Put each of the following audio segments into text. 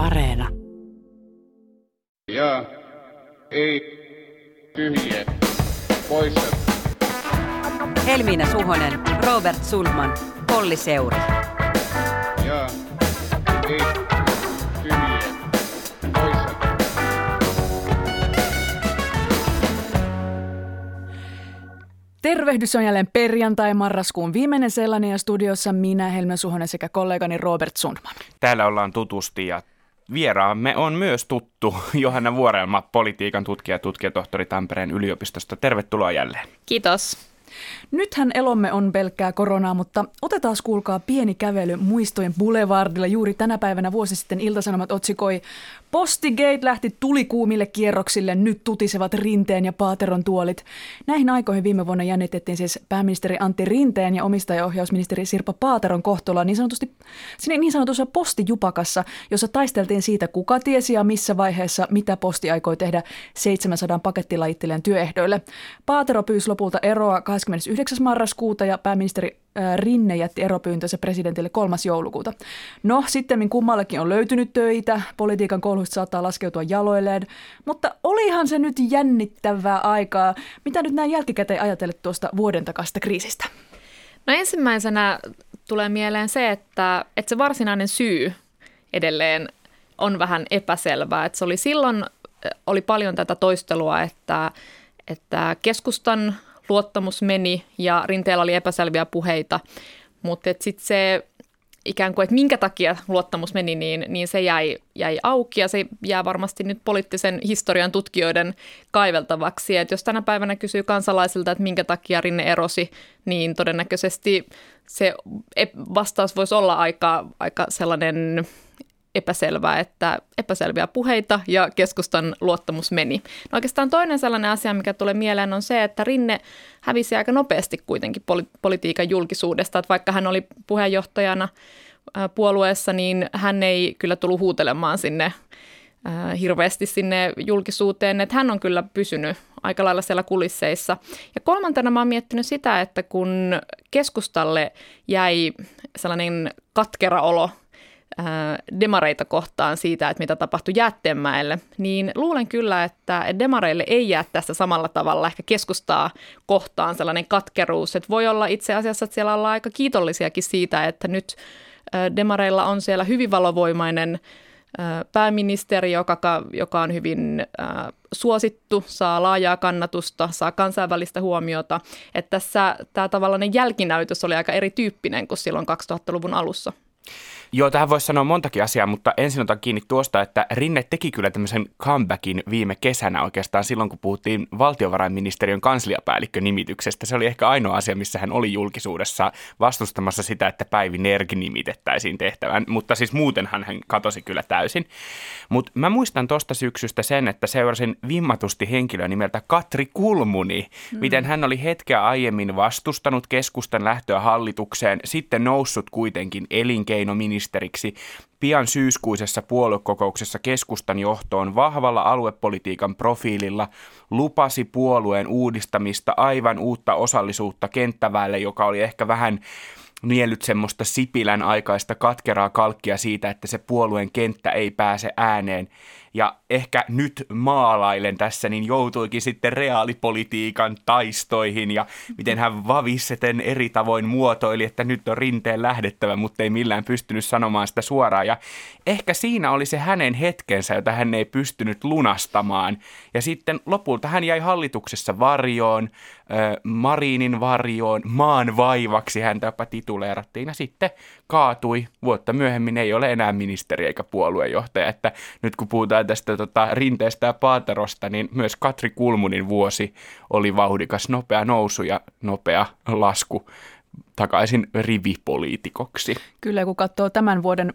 Areena. Ja ei tyhjiä poissa. Helmiina Suhonen, Robert Sulman, Polli Seuri. Ja ei tyhjiä poissa. Tervehdys on jälleen perjantai, marraskuun viimeinen sellainen ja studiossa minä, Helmi Suhonen sekä kollegani Robert Sundman. Täällä ollaan tutusti ja vieraamme on myös tuttu Johanna Vuorelma, politiikan tutkija ja tutkijatohtori Tampereen yliopistosta. Tervetuloa jälleen. Kiitos. Nythän elomme on pelkkää koronaa, mutta otetaan kuulkaa pieni kävely muistojen boulevardilla. Juuri tänä päivänä vuosi sitten Iltasanomat otsikoi Postigate lähti tulikuumille kierroksille, nyt tutisevat Rinteen ja Paateron tuolit. Näihin aikoihin viime vuonna jännitettiin siis pääministeri Antti Rinteen ja omistajaohjausministeri Sirpa Paateron kohtolla niin, sanotusti, niin sanotussa postijupakassa, jossa taisteltiin siitä, kuka tiesi ja missä vaiheessa mitä posti aikoi tehdä 700 pakettilajittelijan työehdoille. Paatero pyysi lopulta eroa 29. marraskuuta ja pääministeri Rinne jätti eropyyntönsä presidentille 3. joulukuuta. No, sitten kummallakin on löytynyt töitä, politiikan koulusta saattaa laskeutua jaloilleen, mutta olihan se nyt jännittävää aikaa. Mitä nyt näin jälkikäteen ajatellut tuosta vuoden takaista kriisistä? No ensimmäisenä tulee mieleen se, että, että se varsinainen syy edelleen on vähän epäselvää. Että se oli silloin, oli paljon tätä toistelua, että, että keskustan luottamus meni ja Rinteellä oli epäselviä puheita, mutta sitten se ikään kuin, että minkä takia luottamus meni, niin, niin se jäi, jäi auki ja se jää varmasti nyt poliittisen historian tutkijoiden kaiveltavaksi. Että jos tänä päivänä kysyy kansalaisilta, että minkä takia Rinne erosi, niin todennäköisesti se vastaus voisi olla aika, aika sellainen epäselvää, että epäselviä puheita ja keskustan luottamus meni. No oikeastaan toinen sellainen asia, mikä tulee mieleen on se, että Rinne hävisi aika nopeasti kuitenkin poli- politiikan julkisuudesta, että vaikka hän oli puheenjohtajana puolueessa, niin hän ei kyllä tullut huutelemaan sinne hirveästi sinne julkisuuteen, että hän on kyllä pysynyt aika lailla siellä kulisseissa. Ja kolmantena mä oon miettinyt sitä, että kun keskustalle jäi sellainen katkera olo demareita kohtaan siitä, että mitä tapahtui Jätteenmäelle, niin luulen kyllä, että demareille ei jää tässä samalla tavalla ehkä keskustaa kohtaan sellainen katkeruus. Että voi olla itse asiassa, että siellä ollaan aika kiitollisiakin siitä, että nyt demareilla on siellä hyvin valovoimainen pääministeri, joka, joka on hyvin suosittu, saa laajaa kannatusta, saa kansainvälistä huomiota. Että tässä tämä tavallaan jälkinäytös oli aika erityyppinen kuin silloin 2000-luvun alussa. Joo, tähän voisi sanoa montakin asiaa, mutta ensin otan kiinni tuosta, että Rinne teki kyllä tämmöisen comebackin viime kesänä oikeastaan silloin, kun puhuttiin valtiovarainministeriön kansliapäällikkö-nimityksestä. Se oli ehkä ainoa asia, missä hän oli julkisuudessa vastustamassa sitä, että Päivi Nerg nimitettäisiin tehtävän, mutta siis muutenhan hän katosi kyllä täysin. Mutta mä muistan tuosta syksystä sen, että seurasin vimmatusti henkilöä nimeltä Katri Kulmuni, mm. miten hän oli hetkeä aiemmin vastustanut keskustan lähtöä hallitukseen, sitten noussut kuitenkin elinkeinoministeriöön ministeriksi pian syyskuisessa puoluekokouksessa keskustan johtoon vahvalla aluepolitiikan profiililla lupasi puolueen uudistamista, aivan uutta osallisuutta kenttäväelle, joka oli ehkä vähän niellyt semmoista Sipilän aikaista katkeraa kalkkia siitä, että se puolueen kenttä ei pääse ääneen ja ehkä nyt maalailen tässä, niin joutuikin sitten reaalipolitiikan taistoihin ja miten hän vavisseten eri tavoin muotoili, että nyt on rinteen lähdettävä, mutta ei millään pystynyt sanomaan sitä suoraan. Ja ehkä siinä oli se hänen hetkensä, jota hän ei pystynyt lunastamaan. Ja sitten lopulta hän jäi hallituksessa varjoon, Marinin varjoon, maan vaivaksi häntä jopa tituleerattiin ja sitten kaatui. Vuotta myöhemmin ei ole enää ministeri eikä puoluejohtaja, että nyt kun puhutaan tästä tota, rinteestä ja paaterosta, niin myös Katri Kulmunin vuosi oli vauhdikas, nopea nousu ja nopea lasku takaisin rivipoliitikoksi. Kyllä, kun katsoo tämän vuoden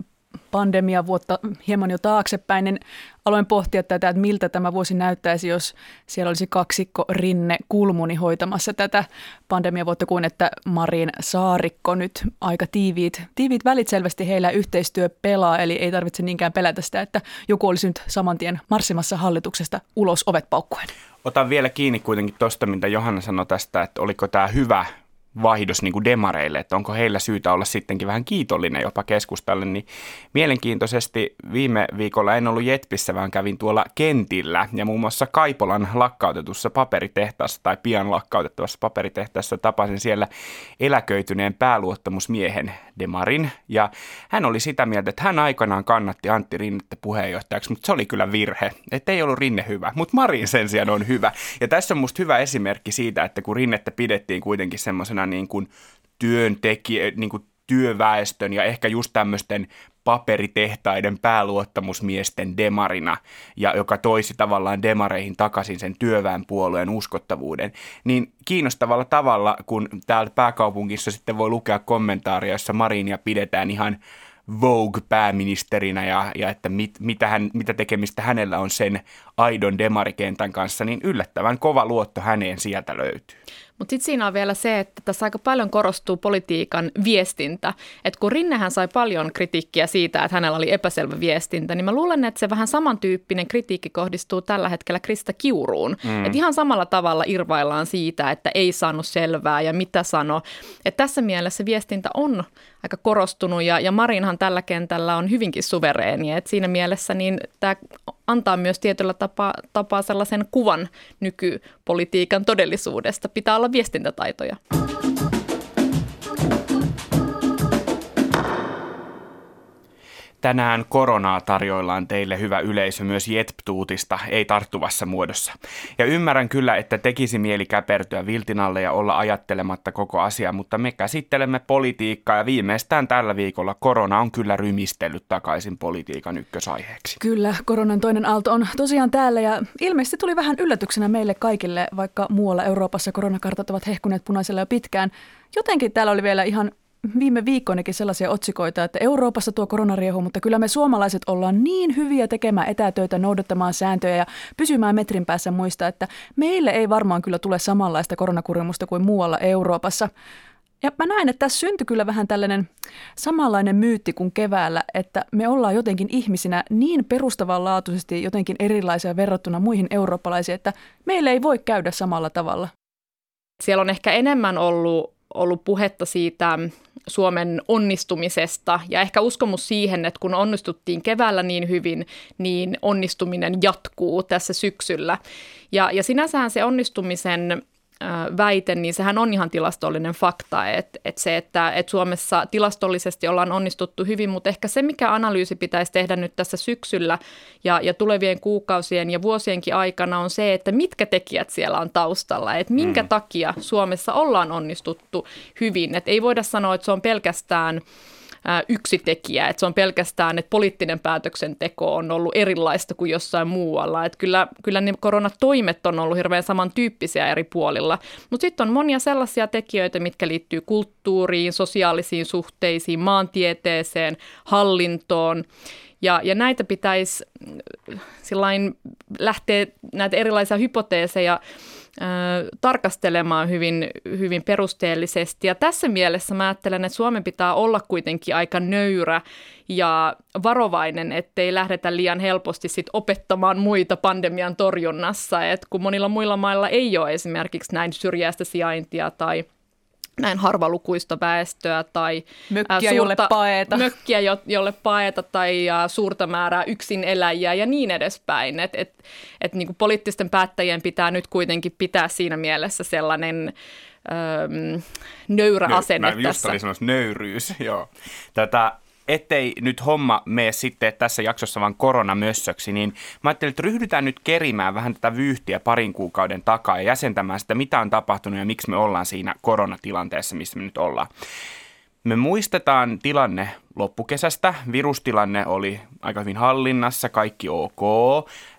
pandemia vuotta hieman jo taaksepäin, niin aloin pohtia tätä, että miltä tämä vuosi näyttäisi, jos siellä olisi kaksikko Rinne Kulmuni hoitamassa tätä pandemiavuotta, kuin että Marin Saarikko nyt aika tiiviit, tiiviit välit selvästi heillä yhteistyö pelaa, eli ei tarvitse niinkään pelätä sitä, että joku olisi nyt saman tien marssimassa hallituksesta ulos ovet paukkuen. Otan vielä kiinni kuitenkin tuosta, mitä Johanna sanoi tästä, että oliko tämä hyvä vaihdos niin kuin demareille, että onko heillä syytä olla sittenkin vähän kiitollinen jopa keskustalle, niin mielenkiintoisesti viime viikolla en ollut Jetpissä, vaan kävin tuolla kentillä ja muun muassa Kaipolan lakkautetussa paperitehtaassa tai pian lakkautettavassa paperitehtaassa tapasin siellä eläköityneen pääluottamusmiehen Demarin ja hän oli sitä mieltä, että hän aikanaan kannatti Antti Rinnettä puheenjohtajaksi, mutta se oli kyllä virhe, että ei ollut Rinne hyvä, mutta Marin sen sijaan on hyvä. Ja tässä on musta hyvä esimerkki siitä, että kun Rinnettä pidettiin kuitenkin semmoisena niin kuin työntekijä, niin kuin työväestön ja ehkä just tämmöisten paperitehtaiden pääluottamusmiesten demarina, ja joka toisi tavallaan demareihin takaisin sen työväenpuolueen uskottavuuden, niin kiinnostavalla tavalla, kun täällä pääkaupungissa sitten voi lukea kommentaaria, jossa Marinia pidetään ihan Vogue-pääministerinä ja, ja että mit, mitä, hän, mitä tekemistä hänellä on sen aidon demarikentän kanssa, niin yllättävän kova luotto häneen sieltä löytyy. Mutta sitten siinä on vielä se, että tässä aika paljon korostuu politiikan viestintä. Että kun Rinnehän sai paljon kritiikkiä siitä, että hänellä oli epäselvä viestintä, niin mä luulen, että se vähän samantyyppinen kritiikki kohdistuu tällä hetkellä Krista Kiuruun. Mm. Että ihan samalla tavalla irvaillaan siitä, että ei saanut selvää ja mitä sano. Että tässä mielessä viestintä on aika korostunut ja, ja Marinhan tällä kentällä on hyvinkin suvereeni. Et siinä mielessä niin tämä antaa myös tietyllä tapaa, tapaa sellaisen kuvan nykypolitiikan todellisuudesta. Pitää olla viestintätaitoja. Tänään koronaa tarjoillaan teille hyvä yleisö myös Jetptuutista, ei tarttuvassa muodossa. Ja ymmärrän kyllä, että tekisi mieli käpertyä viltinalle ja olla ajattelematta koko asia, mutta me käsittelemme politiikkaa ja viimeistään tällä viikolla korona on kyllä rymistellyt takaisin politiikan ykkösaiheeksi. Kyllä, koronan toinen aalto on tosiaan täällä ja ilmeisesti tuli vähän yllätyksenä meille kaikille, vaikka muualla Euroopassa koronakartat ovat hehkuneet punaisella jo pitkään. Jotenkin täällä oli vielä ihan viime viikkoinakin sellaisia otsikoita, että Euroopassa tuo koronariehu, mutta kyllä me suomalaiset ollaan niin hyviä tekemään etätöitä, noudattamaan sääntöjä ja pysymään metrin päässä muista, että meille ei varmaan kyllä tule samanlaista koronakurimusta kuin muualla Euroopassa. Ja mä näen, että tässä syntyi kyllä vähän tällainen samanlainen myytti kuin keväällä, että me ollaan jotenkin ihmisinä niin perustavanlaatuisesti jotenkin erilaisia verrattuna muihin eurooppalaisiin, että meille ei voi käydä samalla tavalla. Siellä on ehkä enemmän ollut ollut puhetta siitä Suomen onnistumisesta ja ehkä uskomus siihen, että kun onnistuttiin keväällä niin hyvin, niin onnistuminen jatkuu tässä syksyllä. Ja, ja sinänsähän se onnistumisen väite, niin sehän on ihan tilastollinen fakta, että, että se, että, että Suomessa tilastollisesti ollaan onnistuttu hyvin, mutta ehkä se, mikä analyysi pitäisi tehdä nyt tässä syksyllä ja, ja tulevien kuukausien ja vuosienkin aikana on se, että mitkä tekijät siellä on taustalla, että minkä mm. takia Suomessa ollaan onnistuttu hyvin, että ei voida sanoa, että se on pelkästään – yksi tekijä, että se on pelkästään, että poliittinen päätöksenteko on ollut erilaista kuin jossain muualla. Että kyllä, kyllä ne koronatoimet on ollut hirveän samantyyppisiä eri puolilla, mutta sitten on monia sellaisia tekijöitä, mitkä liittyy kulttuuriin, sosiaalisiin suhteisiin, maantieteeseen, hallintoon, ja, ja näitä pitäisi sillain lähteä näitä erilaisia hypoteeseja tarkastelemaan hyvin, hyvin perusteellisesti. Ja tässä mielessä mä ajattelen, että Suomen pitää olla kuitenkin aika nöyrä ja varovainen, ettei lähdetä liian helposti sit opettamaan muita pandemian torjunnassa. Et kun monilla muilla mailla ei ole esimerkiksi näin syrjäistä sijaintia tai – näin harvalukuista väestöä tai mökkiä, suurta, jolle paeta. mökkiä, jo, jolle paeta tai uh, suurta määrää yksin eläjiä ja niin edespäin. Et, et, et niin kuin poliittisten päättäjien pitää nyt kuitenkin pitää siinä mielessä sellainen öö, nöyrä Nö, asenne mä tässä. Just oli nöyryys, joo. Tätä, ettei nyt homma mene sitten tässä jaksossa vaan koronamössöksi, niin mä ajattelin, että ryhdytään nyt kerimään vähän tätä vyyhtiä parin kuukauden takaa ja jäsentämään sitä, mitä on tapahtunut ja miksi me ollaan siinä koronatilanteessa, missä me nyt ollaan. Me muistetaan tilanne loppukesästä. Virustilanne oli aika hyvin hallinnassa, kaikki ok.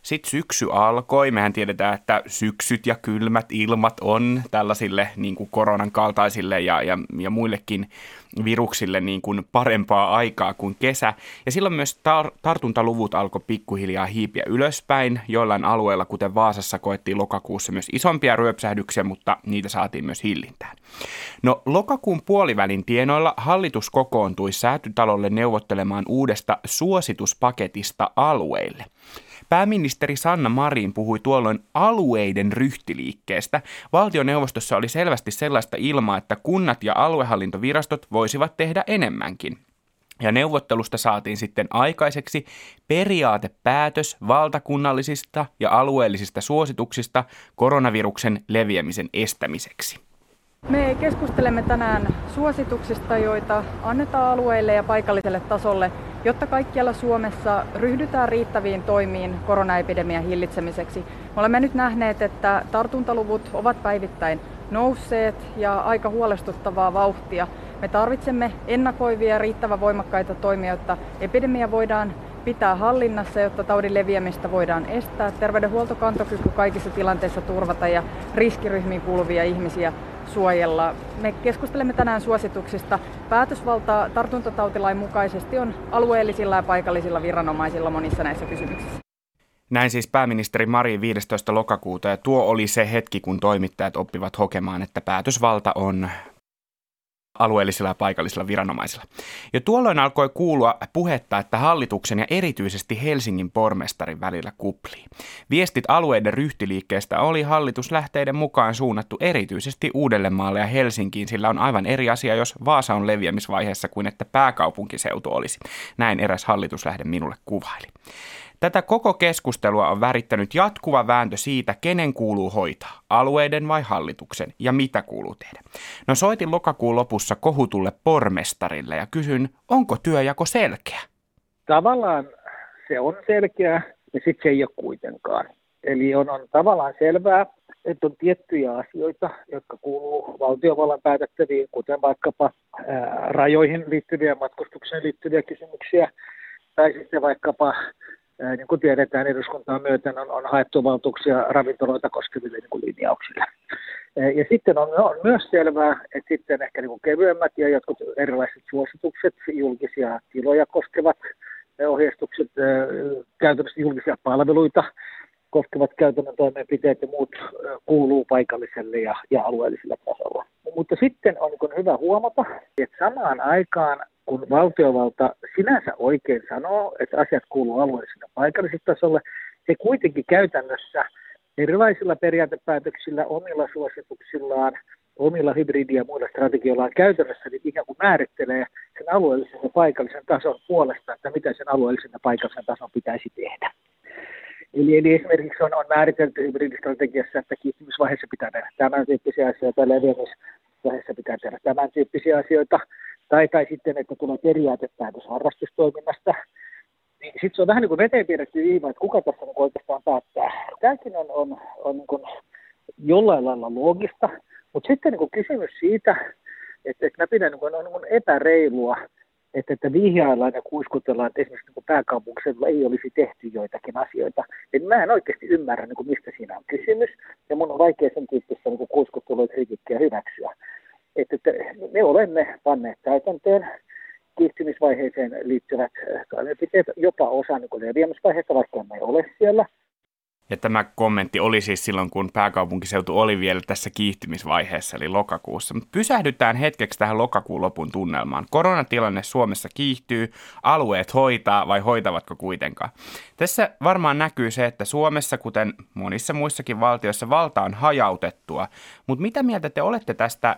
Sitten syksy alkoi. Mehän tiedetään, että syksyt ja kylmät ilmat on tällaisille niin kuin koronan kaltaisille ja, ja, ja muillekin viruksille niin kuin parempaa aikaa kuin kesä. Ja silloin myös tar- tartuntaluvut alkoi pikkuhiljaa hiipiä ylöspäin. Joillain alueilla, kuten Vaasassa, koettiin lokakuussa myös isompia ryöpsähdyksiä, mutta niitä saatiin myös hillintään. No lokakuun puolivälin tienoilla hallitus kokoontui säätytalolle neuvottelemaan uudesta suosituspaketista alueille. Pääministeri Sanna Marin puhui tuolloin alueiden ryhtiliikkeestä. Valtioneuvostossa oli selvästi sellaista ilmaa, että kunnat ja aluehallintovirastot voisivat tehdä enemmänkin. Ja neuvottelusta saatiin sitten aikaiseksi periaatepäätös valtakunnallisista ja alueellisista suosituksista koronaviruksen leviämisen estämiseksi. Me keskustelemme tänään suosituksista, joita annetaan alueille ja paikalliselle tasolle, jotta kaikkialla Suomessa ryhdytään riittäviin toimiin koronaepidemian hillitsemiseksi. Me olemme nyt nähneet, että tartuntaluvut ovat päivittäin nousseet ja aika huolestuttavaa vauhtia. Me tarvitsemme ennakoivia ja riittävän voimakkaita toimia, jotta epidemia voidaan pitää hallinnassa, jotta taudin leviämistä voidaan estää, terveydenhuoltokantokyky kaikissa tilanteissa turvata ja riskiryhmiin kuuluvia ihmisiä suojella. Me keskustelemme tänään suosituksista. Päätösvalta tartuntatautilain mukaisesti on alueellisilla ja paikallisilla viranomaisilla monissa näissä kysymyksissä. Näin siis pääministeri Mari 15. lokakuuta ja tuo oli se hetki, kun toimittajat oppivat hokemaan, että päätösvalta on alueellisilla ja paikallisilla viranomaisilla. Jo tuolloin alkoi kuulua puhetta, että hallituksen ja erityisesti Helsingin pormestarin välillä kuplii. Viestit alueiden ryhtiliikkeestä oli hallituslähteiden mukaan suunnattu erityisesti Uudellemaalle ja Helsinkiin, sillä on aivan eri asia, jos Vaasa on leviämisvaiheessa kuin että pääkaupunkiseutu olisi. Näin eräs hallituslähde minulle kuvaili. Tätä koko keskustelua on värittänyt jatkuva vääntö siitä, kenen kuuluu hoitaa, alueiden vai hallituksen, ja mitä kuuluu tehdä. No soitin lokakuun lopussa kohutulle pormestarille ja kysyn, onko työjako selkeä? Tavallaan se on selkeä ja sitten se ei ole kuitenkaan. Eli on, on tavallaan selvää, että on tiettyjä asioita, jotka kuuluu valtiovallan päätettäviin, kuten vaikkapa ää, rajoihin liittyviä, matkustukseen liittyviä kysymyksiä, tai sitten vaikkapa niin kuin tiedetään, eduskuntaa myöten on, on haettu valtuuksia ravintoloita koskeville niin kuin linjauksille. Ja sitten on, on myös selvää, että sitten ehkä niin kuin kevyemmät ja jotkut erilaiset suositukset, julkisia tiloja koskevat ohjeistukset, käytännössä julkisia palveluita koskevat käytännön toimenpiteet ja muut kuuluu paikalliselle ja, ja alueelliselle tasolla. Mutta sitten on niin hyvä huomata, että samaan aikaan kun valtiovalta sinänsä oikein sanoo, että asiat kuuluu alueelliselle paikalliselle tasolle, se kuitenkin käytännössä erilaisilla periaatepäätöksillä, omilla suosituksillaan, omilla hybridi- ja muilla strategioillaan käytännössä niin ikään kuin määrittelee sen alueellisen ja paikallisen tason puolesta, että mitä sen alueellisen ja paikallisen tason pitäisi tehdä. Eli, eli esimerkiksi on, on määritelty hybridistrategiassa, että kiihtymisvaiheessa pitää tehdä tämän tyyppisiä asioita, leviämisvaiheessa pitää tehdä tämän tyyppisiä asioita, tai, tai sitten, että tulee periaatepäätös harrastustoiminnasta, niin sitten se on vähän niin kuin veteen piirretty viiva, että kuka tässä niin oikeastaan päättää. Tämäkin on, on, on niin kuin jollain lailla loogista, mutta sitten niin kuin kysymys siitä, että, että mä pidän niin kuin, on niin epäreilua, että, että vihjaillaan ja kuiskutellaan, että esimerkiksi niin pääkaupunkiseudulla ei olisi tehty joitakin asioita. Et mä en oikeasti ymmärrä, niin kuin mistä siinä on kysymys, ja mun on vaikea sen tyyppistä niin kuiskuttelua ja kritiikkiä hyväksyä että, me olemme panneet täytäntöön kiihtymisvaiheeseen liittyvät toimenpiteet, jopa osa niin leviämisvaiheesta, vaikka me ole siellä. Ja tämä kommentti oli siis silloin, kun pääkaupunkiseutu oli vielä tässä kiihtymisvaiheessa, eli lokakuussa. Pysähdytään hetkeksi tähän lokakuun lopun tunnelmaan. Koronatilanne Suomessa kiihtyy, alueet hoitaa vai hoitavatko kuitenkaan? Tässä varmaan näkyy se, että Suomessa, kuten monissa muissakin valtioissa, valta on hajautettua. Mutta mitä mieltä te olette tästä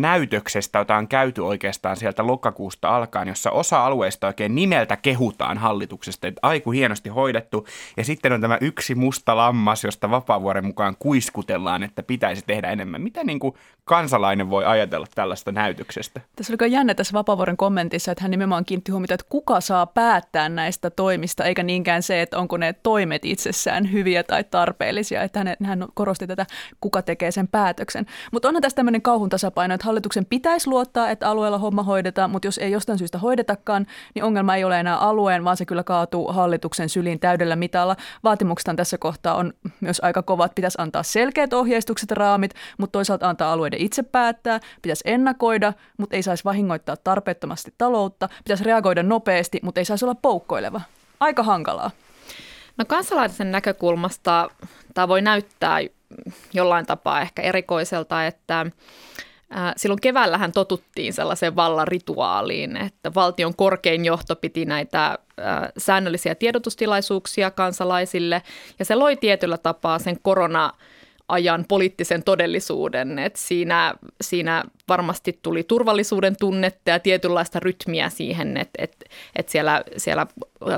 näytöksestä, jota on käyty oikeastaan sieltä lokakuusta alkaen, jossa osa alueista oikein nimeltä kehutaan hallituksesta, että aiku hienosti hoidettu, ja sitten on tämä yksi musta lammas, josta vapaavuoren mukaan kuiskutellaan, että pitäisi tehdä enemmän. Mitä niin kuin kansalainen voi ajatella tällaista näytöksestä? Tässä oli jännä tässä vapaavuoren kommentissa, että hän nimenomaan kiinnitti huomiota, että kuka saa päättää näistä toimista, eikä niinkään se, että onko ne toimet itsessään hyviä tai tarpeellisia, että hän, hän korosti tätä, kuka tekee sen päätöksen. Mutta onhan tässä tämmöinen kauhun tasapaino, että hallituksen pitäisi luottaa, että alueella homma hoidetaan, mutta jos ei jostain syystä hoidetakaan, niin ongelma ei ole enää alueen, vaan se kyllä kaatuu hallituksen syliin täydellä mitalla. Vaatimukset tässä kohtaa on myös aika kovat. Pitäisi antaa selkeät ohjeistukset raamit, mutta toisaalta antaa alueiden itse päättää. Pitäisi ennakoida, mutta ei saisi vahingoittaa tarpeettomasti taloutta. Pitäisi reagoida nopeasti, mutta ei saisi olla poukkoileva. Aika hankalaa. No kansalaisen näkökulmasta tämä voi näyttää jollain tapaa ehkä erikoiselta, että Silloin keväällähän totuttiin sellaiseen vallan rituaaliin, että valtion korkein johto piti näitä säännöllisiä tiedotustilaisuuksia kansalaisille ja se loi tietyllä tapaa sen korona ajan poliittisen todellisuuden. Et siinä, siinä varmasti tuli turvallisuuden tunnetta ja tietynlaista rytmiä siihen, että et, et siellä, siellä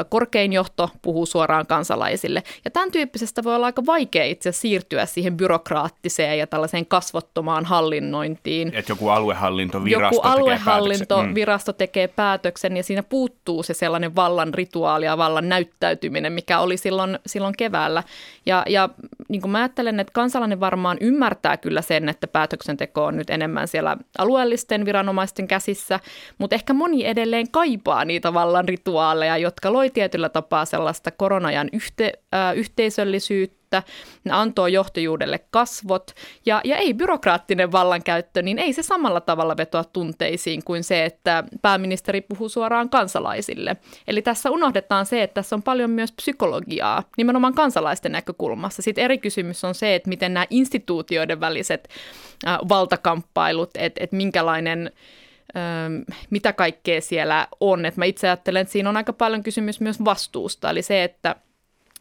korkein johto puhuu suoraan kansalaisille. Ja tämän tyyppisestä voi olla aika vaikea itse siirtyä siihen byrokraattiseen ja tällaiseen kasvottomaan hallinnointiin. Että joku aluehallintovirasto joku aluehallintovirasto tekee päätöksen ja siinä puuttuu se sellainen vallan rituaali ja vallan näyttäytyminen, mikä oli silloin, silloin keväällä. Ja, ja niin kuin mä ajattelen, että kansalainen varmaan ymmärtää kyllä sen, että päätöksenteko on nyt enemmän siellä alueellisten viranomaisten käsissä, mutta ehkä moni edelleen kaipaa niitä vallan rituaaleja, jotka loi tietyllä tapaa sellaista koronajan yhte, äh, yhteisöllisyyttä, ne antoi johtajuudelle kasvot ja, ja ei byrokraattinen vallankäyttö, niin ei se samalla tavalla vetoa tunteisiin kuin se, että pääministeri puhuu suoraan kansalaisille. Eli tässä unohdetaan se, että tässä on paljon myös psykologiaa, nimenomaan kansalaisten näkökulmassa. Sitten eri kysymys on se, että miten nämä instituutioiden väliset äh, valtakamppailut, että et minkälainen mitä kaikkea siellä on. Et mä itse ajattelen, että siinä on aika paljon kysymys myös vastuusta, eli se, että –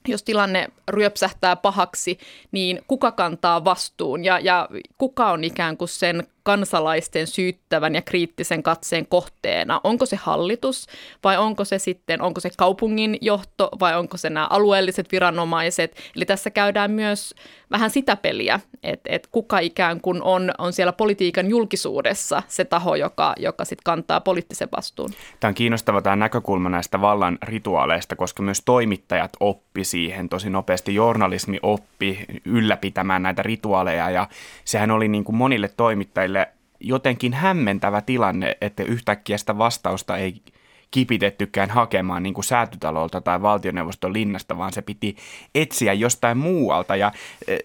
jos tilanne ryöpsähtää pahaksi, niin kuka kantaa vastuun? Ja, ja kuka on ikään kuin sen kansalaisten syyttävän ja kriittisen katseen kohteena? Onko se hallitus vai onko se sitten, onko se kaupungin johto vai onko se nämä alueelliset viranomaiset? Eli tässä käydään myös vähän sitä peliä, että, että kuka ikään kuin on, on siellä politiikan julkisuudessa se taho, joka, joka sitten kantaa poliittisen vastuun. Tämä on kiinnostava tämä näkökulma näistä vallan rituaaleista, koska myös toimittajat oppi siihen tosi nopeasti. Journalismi oppi ylläpitämään näitä rituaaleja ja sehän oli niin kuin monille toimittajille jotenkin hämmentävä tilanne, että yhtäkkiä sitä vastausta ei kipitettykään hakemaan niin kuin säätytalolta tai valtioneuvoston linnasta, vaan se piti etsiä jostain muualta. Ja e,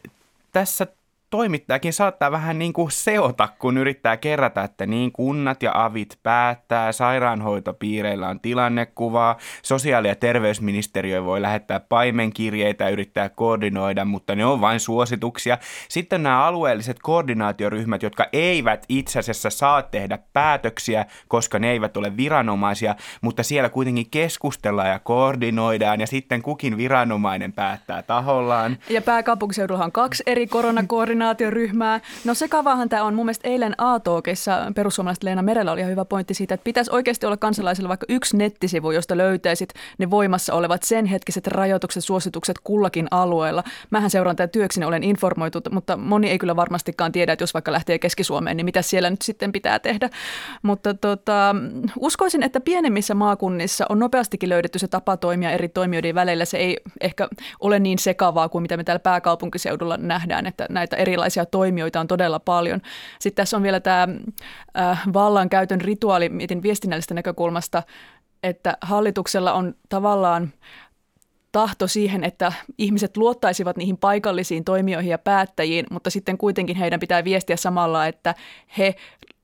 tässä toimittajakin saattaa vähän niin kuin seota, kun yrittää kerätä, että niin kunnat ja avit päättää, sairaanhoitopiireillä on tilannekuvaa, sosiaali- ja terveysministeriö voi lähettää paimenkirjeitä ja yrittää koordinoida, mutta ne on vain suosituksia. Sitten nämä alueelliset koordinaatioryhmät, jotka eivät itse asiassa saa tehdä päätöksiä, koska ne eivät ole viranomaisia, mutta siellä kuitenkin keskustellaan ja koordinoidaan ja sitten kukin viranomainen päättää tahollaan. Ja pääkaupunkiseudulla on kaksi eri koronakoordinaatioryhmää koordinaatioryhmää. No sekavaahan tämä on. Mun mielestä eilen A-talkissa perussuomalaiset Leena Merellä oli ihan hyvä pointti siitä, että pitäisi oikeasti olla kansalaisilla vaikka yksi nettisivu, josta löytäisit ne voimassa olevat sen hetkiset rajoitukset, suositukset kullakin alueella. Mähän seuraan tätä työkseni, olen informoitu, mutta moni ei kyllä varmastikaan tiedä, että jos vaikka lähtee Keski-Suomeen, niin mitä siellä nyt sitten pitää tehdä. Mutta tota, uskoisin, että pienemmissä maakunnissa on nopeastikin löydetty se tapa toimia eri toimijoiden välillä. Se ei ehkä ole niin sekavaa kuin mitä me täällä pääkaupunkiseudulla nähdään, että näitä erilaisia toimijoita on todella paljon. Sitten tässä on vielä tämä äh, vallankäytön rituaali, mietin viestinnällisestä näkökulmasta, että hallituksella on tavallaan tahto siihen, että ihmiset luottaisivat niihin paikallisiin toimijoihin ja päättäjiin, mutta sitten kuitenkin heidän pitää viestiä samalla, että he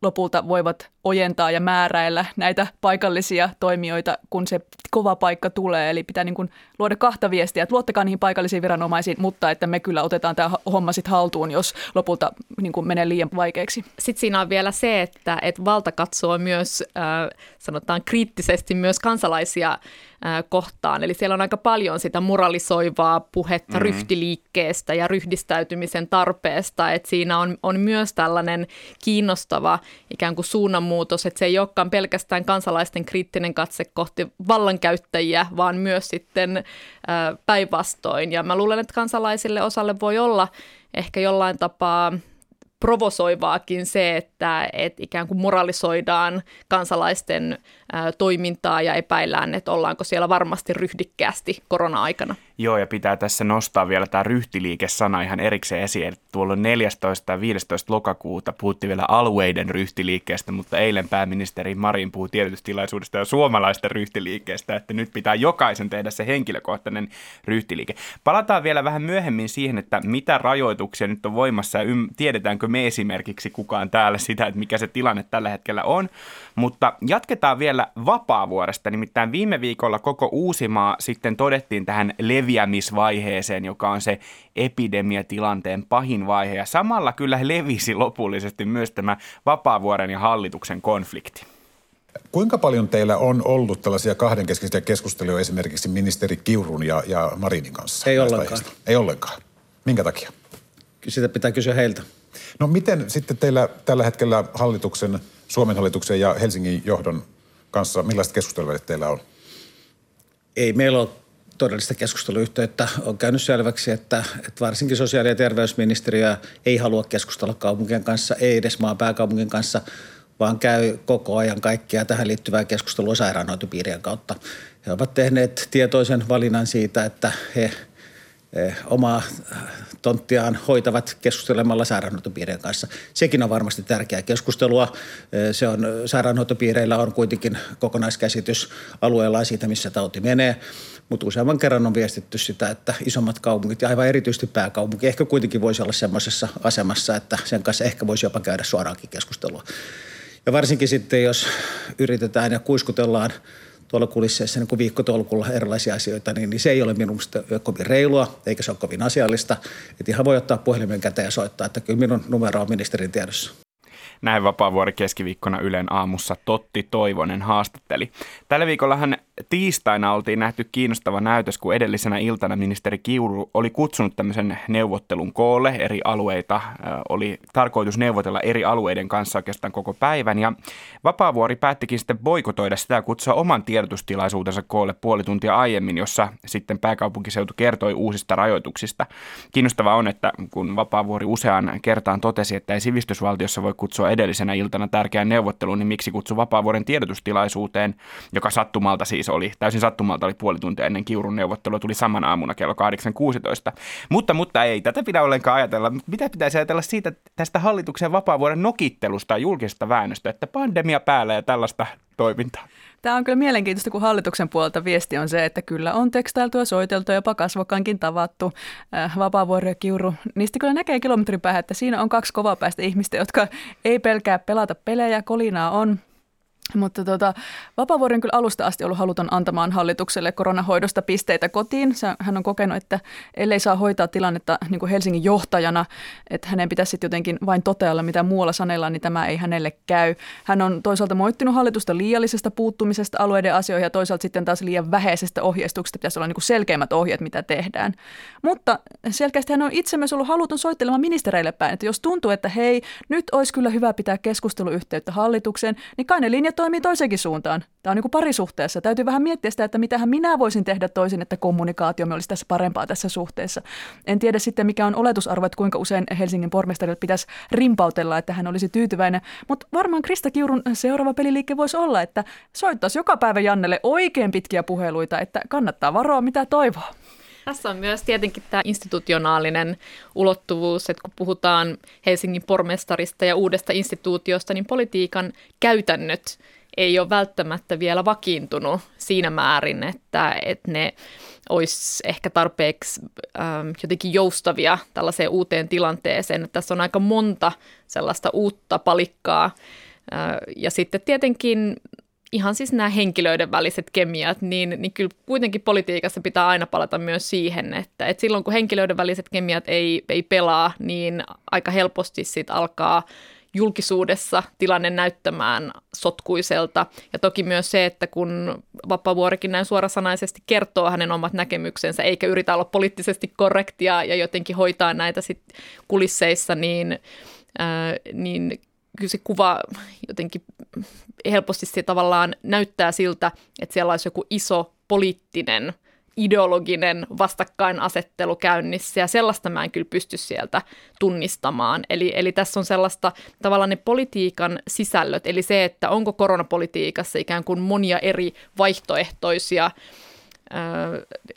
lopulta voivat ojentaa ja määräillä näitä paikallisia toimijoita, kun se kova paikka tulee. Eli pitää niin kuin luoda kahta viestiä, että luottakaa niihin paikallisiin viranomaisiin, mutta että me kyllä otetaan tämä homma sitten haltuun, jos lopulta niin kuin menee liian vaikeaksi. Sitten siinä on vielä se, että, että valta katsoo myös, äh, sanotaan kriittisesti myös kansalaisia äh, kohtaan. Eli siellä on aika paljon sitä moralisoivaa puhetta mm-hmm. ryhtiliikkeestä ja ryhdistäytymisen tarpeesta. Että siinä on, on myös tällainen kiinnostava ikään kuin suunnanmuutos, että se ei olekaan pelkästään kansalaisten kriittinen katse kohti vallankäyttäjiä, vaan myös sitten päinvastoin. Ja mä luulen, että kansalaisille osalle voi olla ehkä jollain tapaa provosoivaakin se, että, että ikään kuin moralisoidaan kansalaisten ää, toimintaa ja epäillään, että ollaanko siellä varmasti ryhdikkäästi korona-aikana. Joo, ja pitää tässä nostaa vielä tämä ryhtiliike-sana ihan erikseen esiin. Tuolla 14. ja 15. lokakuuta puhuttiin vielä alueiden ryhtiliikkeestä, mutta eilen pääministeri Marin puhui tiedotustilaisuudesta ja suomalaisten ryhtiliikkeestä, että nyt pitää jokaisen tehdä se henkilökohtainen ryhtiliike. Palataan vielä vähän myöhemmin siihen, että mitä rajoituksia nyt on voimassa ja tiedetäänkö me esimerkiksi kukaan täällä sitä, että mikä se tilanne tällä hetkellä on. Mutta jatketaan vielä vapaavuoresta, nimittäin viime viikolla koko Uusimaa sitten todettiin tähän levi leviämisvaiheeseen, joka on se epidemiatilanteen pahin vaihe. Ja samalla kyllä levisi lopullisesti myös tämä Vapaavuoren ja hallituksen konflikti. Kuinka paljon teillä on ollut tällaisia kahdenkeskisiä keskusteluja esimerkiksi ministeri Kiurun ja, ja Marinin kanssa? Ei ollenkaan. Aiheista? Ei ollenkaan. Minkä takia? Sitä pitää kysyä heiltä. No miten sitten teillä tällä hetkellä hallituksen, Suomen hallituksen ja Helsingin johdon kanssa, millaiset keskusteluvälit teillä on? Ei meillä ole todellista keskusteluyhteyttä. On käynyt selväksi, että, että varsinkin sosiaali- ja terveysministeriö ei halua keskustella kaupunkien kanssa, ei edes maan pääkaupungin kanssa, vaan käy koko ajan kaikkia tähän liittyvää keskustelua sairaanhoitopiirien kautta. He ovat tehneet tietoisen valinnan siitä, että he – omaa eh, tonttiaan hoitavat keskustelemalla sairaanhoitopiirien kanssa. Sekin on varmasti tärkeää keskustelua. Eh, se on, sairaanhoitopiireillä on kuitenkin kokonaiskäsitys alueella siitä, missä tauti menee. Mutta useamman kerran on viestitty sitä, että isommat kaupungit ja aivan erityisesti pääkaupunki ehkä kuitenkin voisi olla semmoisessa asemassa, että sen kanssa ehkä voisi jopa käydä suoraankin keskustelua. Ja varsinkin sitten, jos yritetään ja kuiskutellaan – tuolla kulisseissa niin viikkotolkulla erilaisia asioita, niin, niin se ei ole minun mielestä kovin reilua, eikä se ole kovin asiallista. Että ihan voi ottaa puhelimen käteen ja soittaa, että kyllä minun numero on ministerin tiedossa. Näin Vapaavuori keskiviikkona Ylen aamussa Totti Toivonen haastatteli. Tällä viikollahan tiistaina oltiin nähty kiinnostava näytös, kun edellisenä iltana ministeri Kiuru oli kutsunut tämmöisen neuvottelun koolle. Eri alueita oli tarkoitus neuvotella eri alueiden kanssa oikeastaan koko päivän. Ja Vapaavuori päättikin sitten boikotoida sitä ja kutsua oman tiedotustilaisuutensa koolle puoli tuntia aiemmin, jossa sitten pääkaupunkiseutu kertoi uusista rajoituksista. Kiinnostavaa on, että kun Vapaavuori useaan kertaan totesi, että ei sivistysvaltiossa voi kutsua edellisenä iltana tärkeään neuvotteluun, niin miksi kutsu Vapaavuoren tiedotustilaisuuteen, joka sattumalta siis oli, täysin sattumalta oli puoli tuntia ennen Kiurun neuvottelua, tuli saman aamuna kello 8.16. Mutta, mutta ei, tätä pidä ollenkaan ajatella. Mitä pitäisi ajatella siitä tästä hallituksen vapaavuoden nokittelusta ja julkisesta väännöstä, että pandemia päällä ja tällaista toimintaa? Tämä on kyllä mielenkiintoista, kun hallituksen puolelta viesti on se, että kyllä on tekstailtu ja soiteltu, jopa kasvokkaankin tavattu. Äh, Vapaavuori ja Kiuru, niistä kyllä näkee kilometrin päähän, että siinä on kaksi kovapäistä ihmistä, jotka ei pelkää pelata pelejä, kolinaa on, mutta tota, Vapaavuori on kyllä alusta asti ollut haluton antamaan hallitukselle koronahoidosta pisteitä kotiin. Hän on kokenut, että ellei saa hoitaa tilannetta niin kuin Helsingin johtajana, että hänen pitäisi sitten jotenkin vain totealla, mitä muualla sanellaan, niin tämä ei hänelle käy. Hän on toisaalta moittinut hallitusta liiallisesta puuttumisesta alueiden asioihin ja toisaalta sitten taas liian vähäisestä ohjeistuksesta pitäisi olla niin kuin selkeimmät ohjeet, mitä tehdään. Mutta selkeästi hän on itse myös ollut haluton soittelemaan ministereille päin, että jos tuntuu, että hei, nyt olisi kyllä hyvä pitää keskusteluyhteyttä hallitukseen, niin kai ne linjat toimii toisenkin suuntaan. Tämä on niin kuin parisuhteessa. Täytyy vähän miettiä sitä, että mitä minä voisin tehdä toisin, että kommunikaatio olisi tässä parempaa tässä suhteessa. En tiedä sitten, mikä on oletusarvo, että kuinka usein Helsingin pormestarille pitäisi rimpautella, että hän olisi tyytyväinen. Mutta varmaan Krista Kiurun seuraava peliliike voisi olla, että soittaisi joka päivä Jannelle oikein pitkiä puheluita, että kannattaa varoa mitä toivoa. Tässä on myös tietenkin tämä institutionaalinen ulottuvuus, että kun puhutaan Helsingin pormestarista ja uudesta instituutiosta, niin politiikan käytännöt ei ole välttämättä vielä vakiintunut siinä määrin, että, että ne olisi ehkä tarpeeksi ähm, jotenkin joustavia tällaiseen uuteen tilanteeseen. Että tässä on aika monta sellaista uutta palikkaa. Äh, ja sitten tietenkin ihan siis nämä henkilöiden väliset kemiat, niin, niin kyllä kuitenkin politiikassa pitää aina palata myös siihen, että, että silloin kun henkilöiden väliset kemiat ei, ei pelaa, niin aika helposti sit alkaa julkisuudessa tilanne näyttämään sotkuiselta. Ja toki myös se, että kun Vapaavuorikin näin suorasanaisesti kertoo hänen omat näkemyksensä, eikä yritä olla poliittisesti korrektia ja jotenkin hoitaa näitä sit kulisseissa, niin, ää, niin kyllä se kuva jotenkin helposti se tavallaan näyttää siltä, että siellä olisi joku iso poliittinen ideologinen vastakkainasettelu käynnissä ja sellaista mä en kyllä pysty sieltä tunnistamaan. Eli, eli tässä on sellaista tavallaan ne politiikan sisällöt, eli se, että onko koronapolitiikassa ikään kuin monia eri vaihtoehtoisia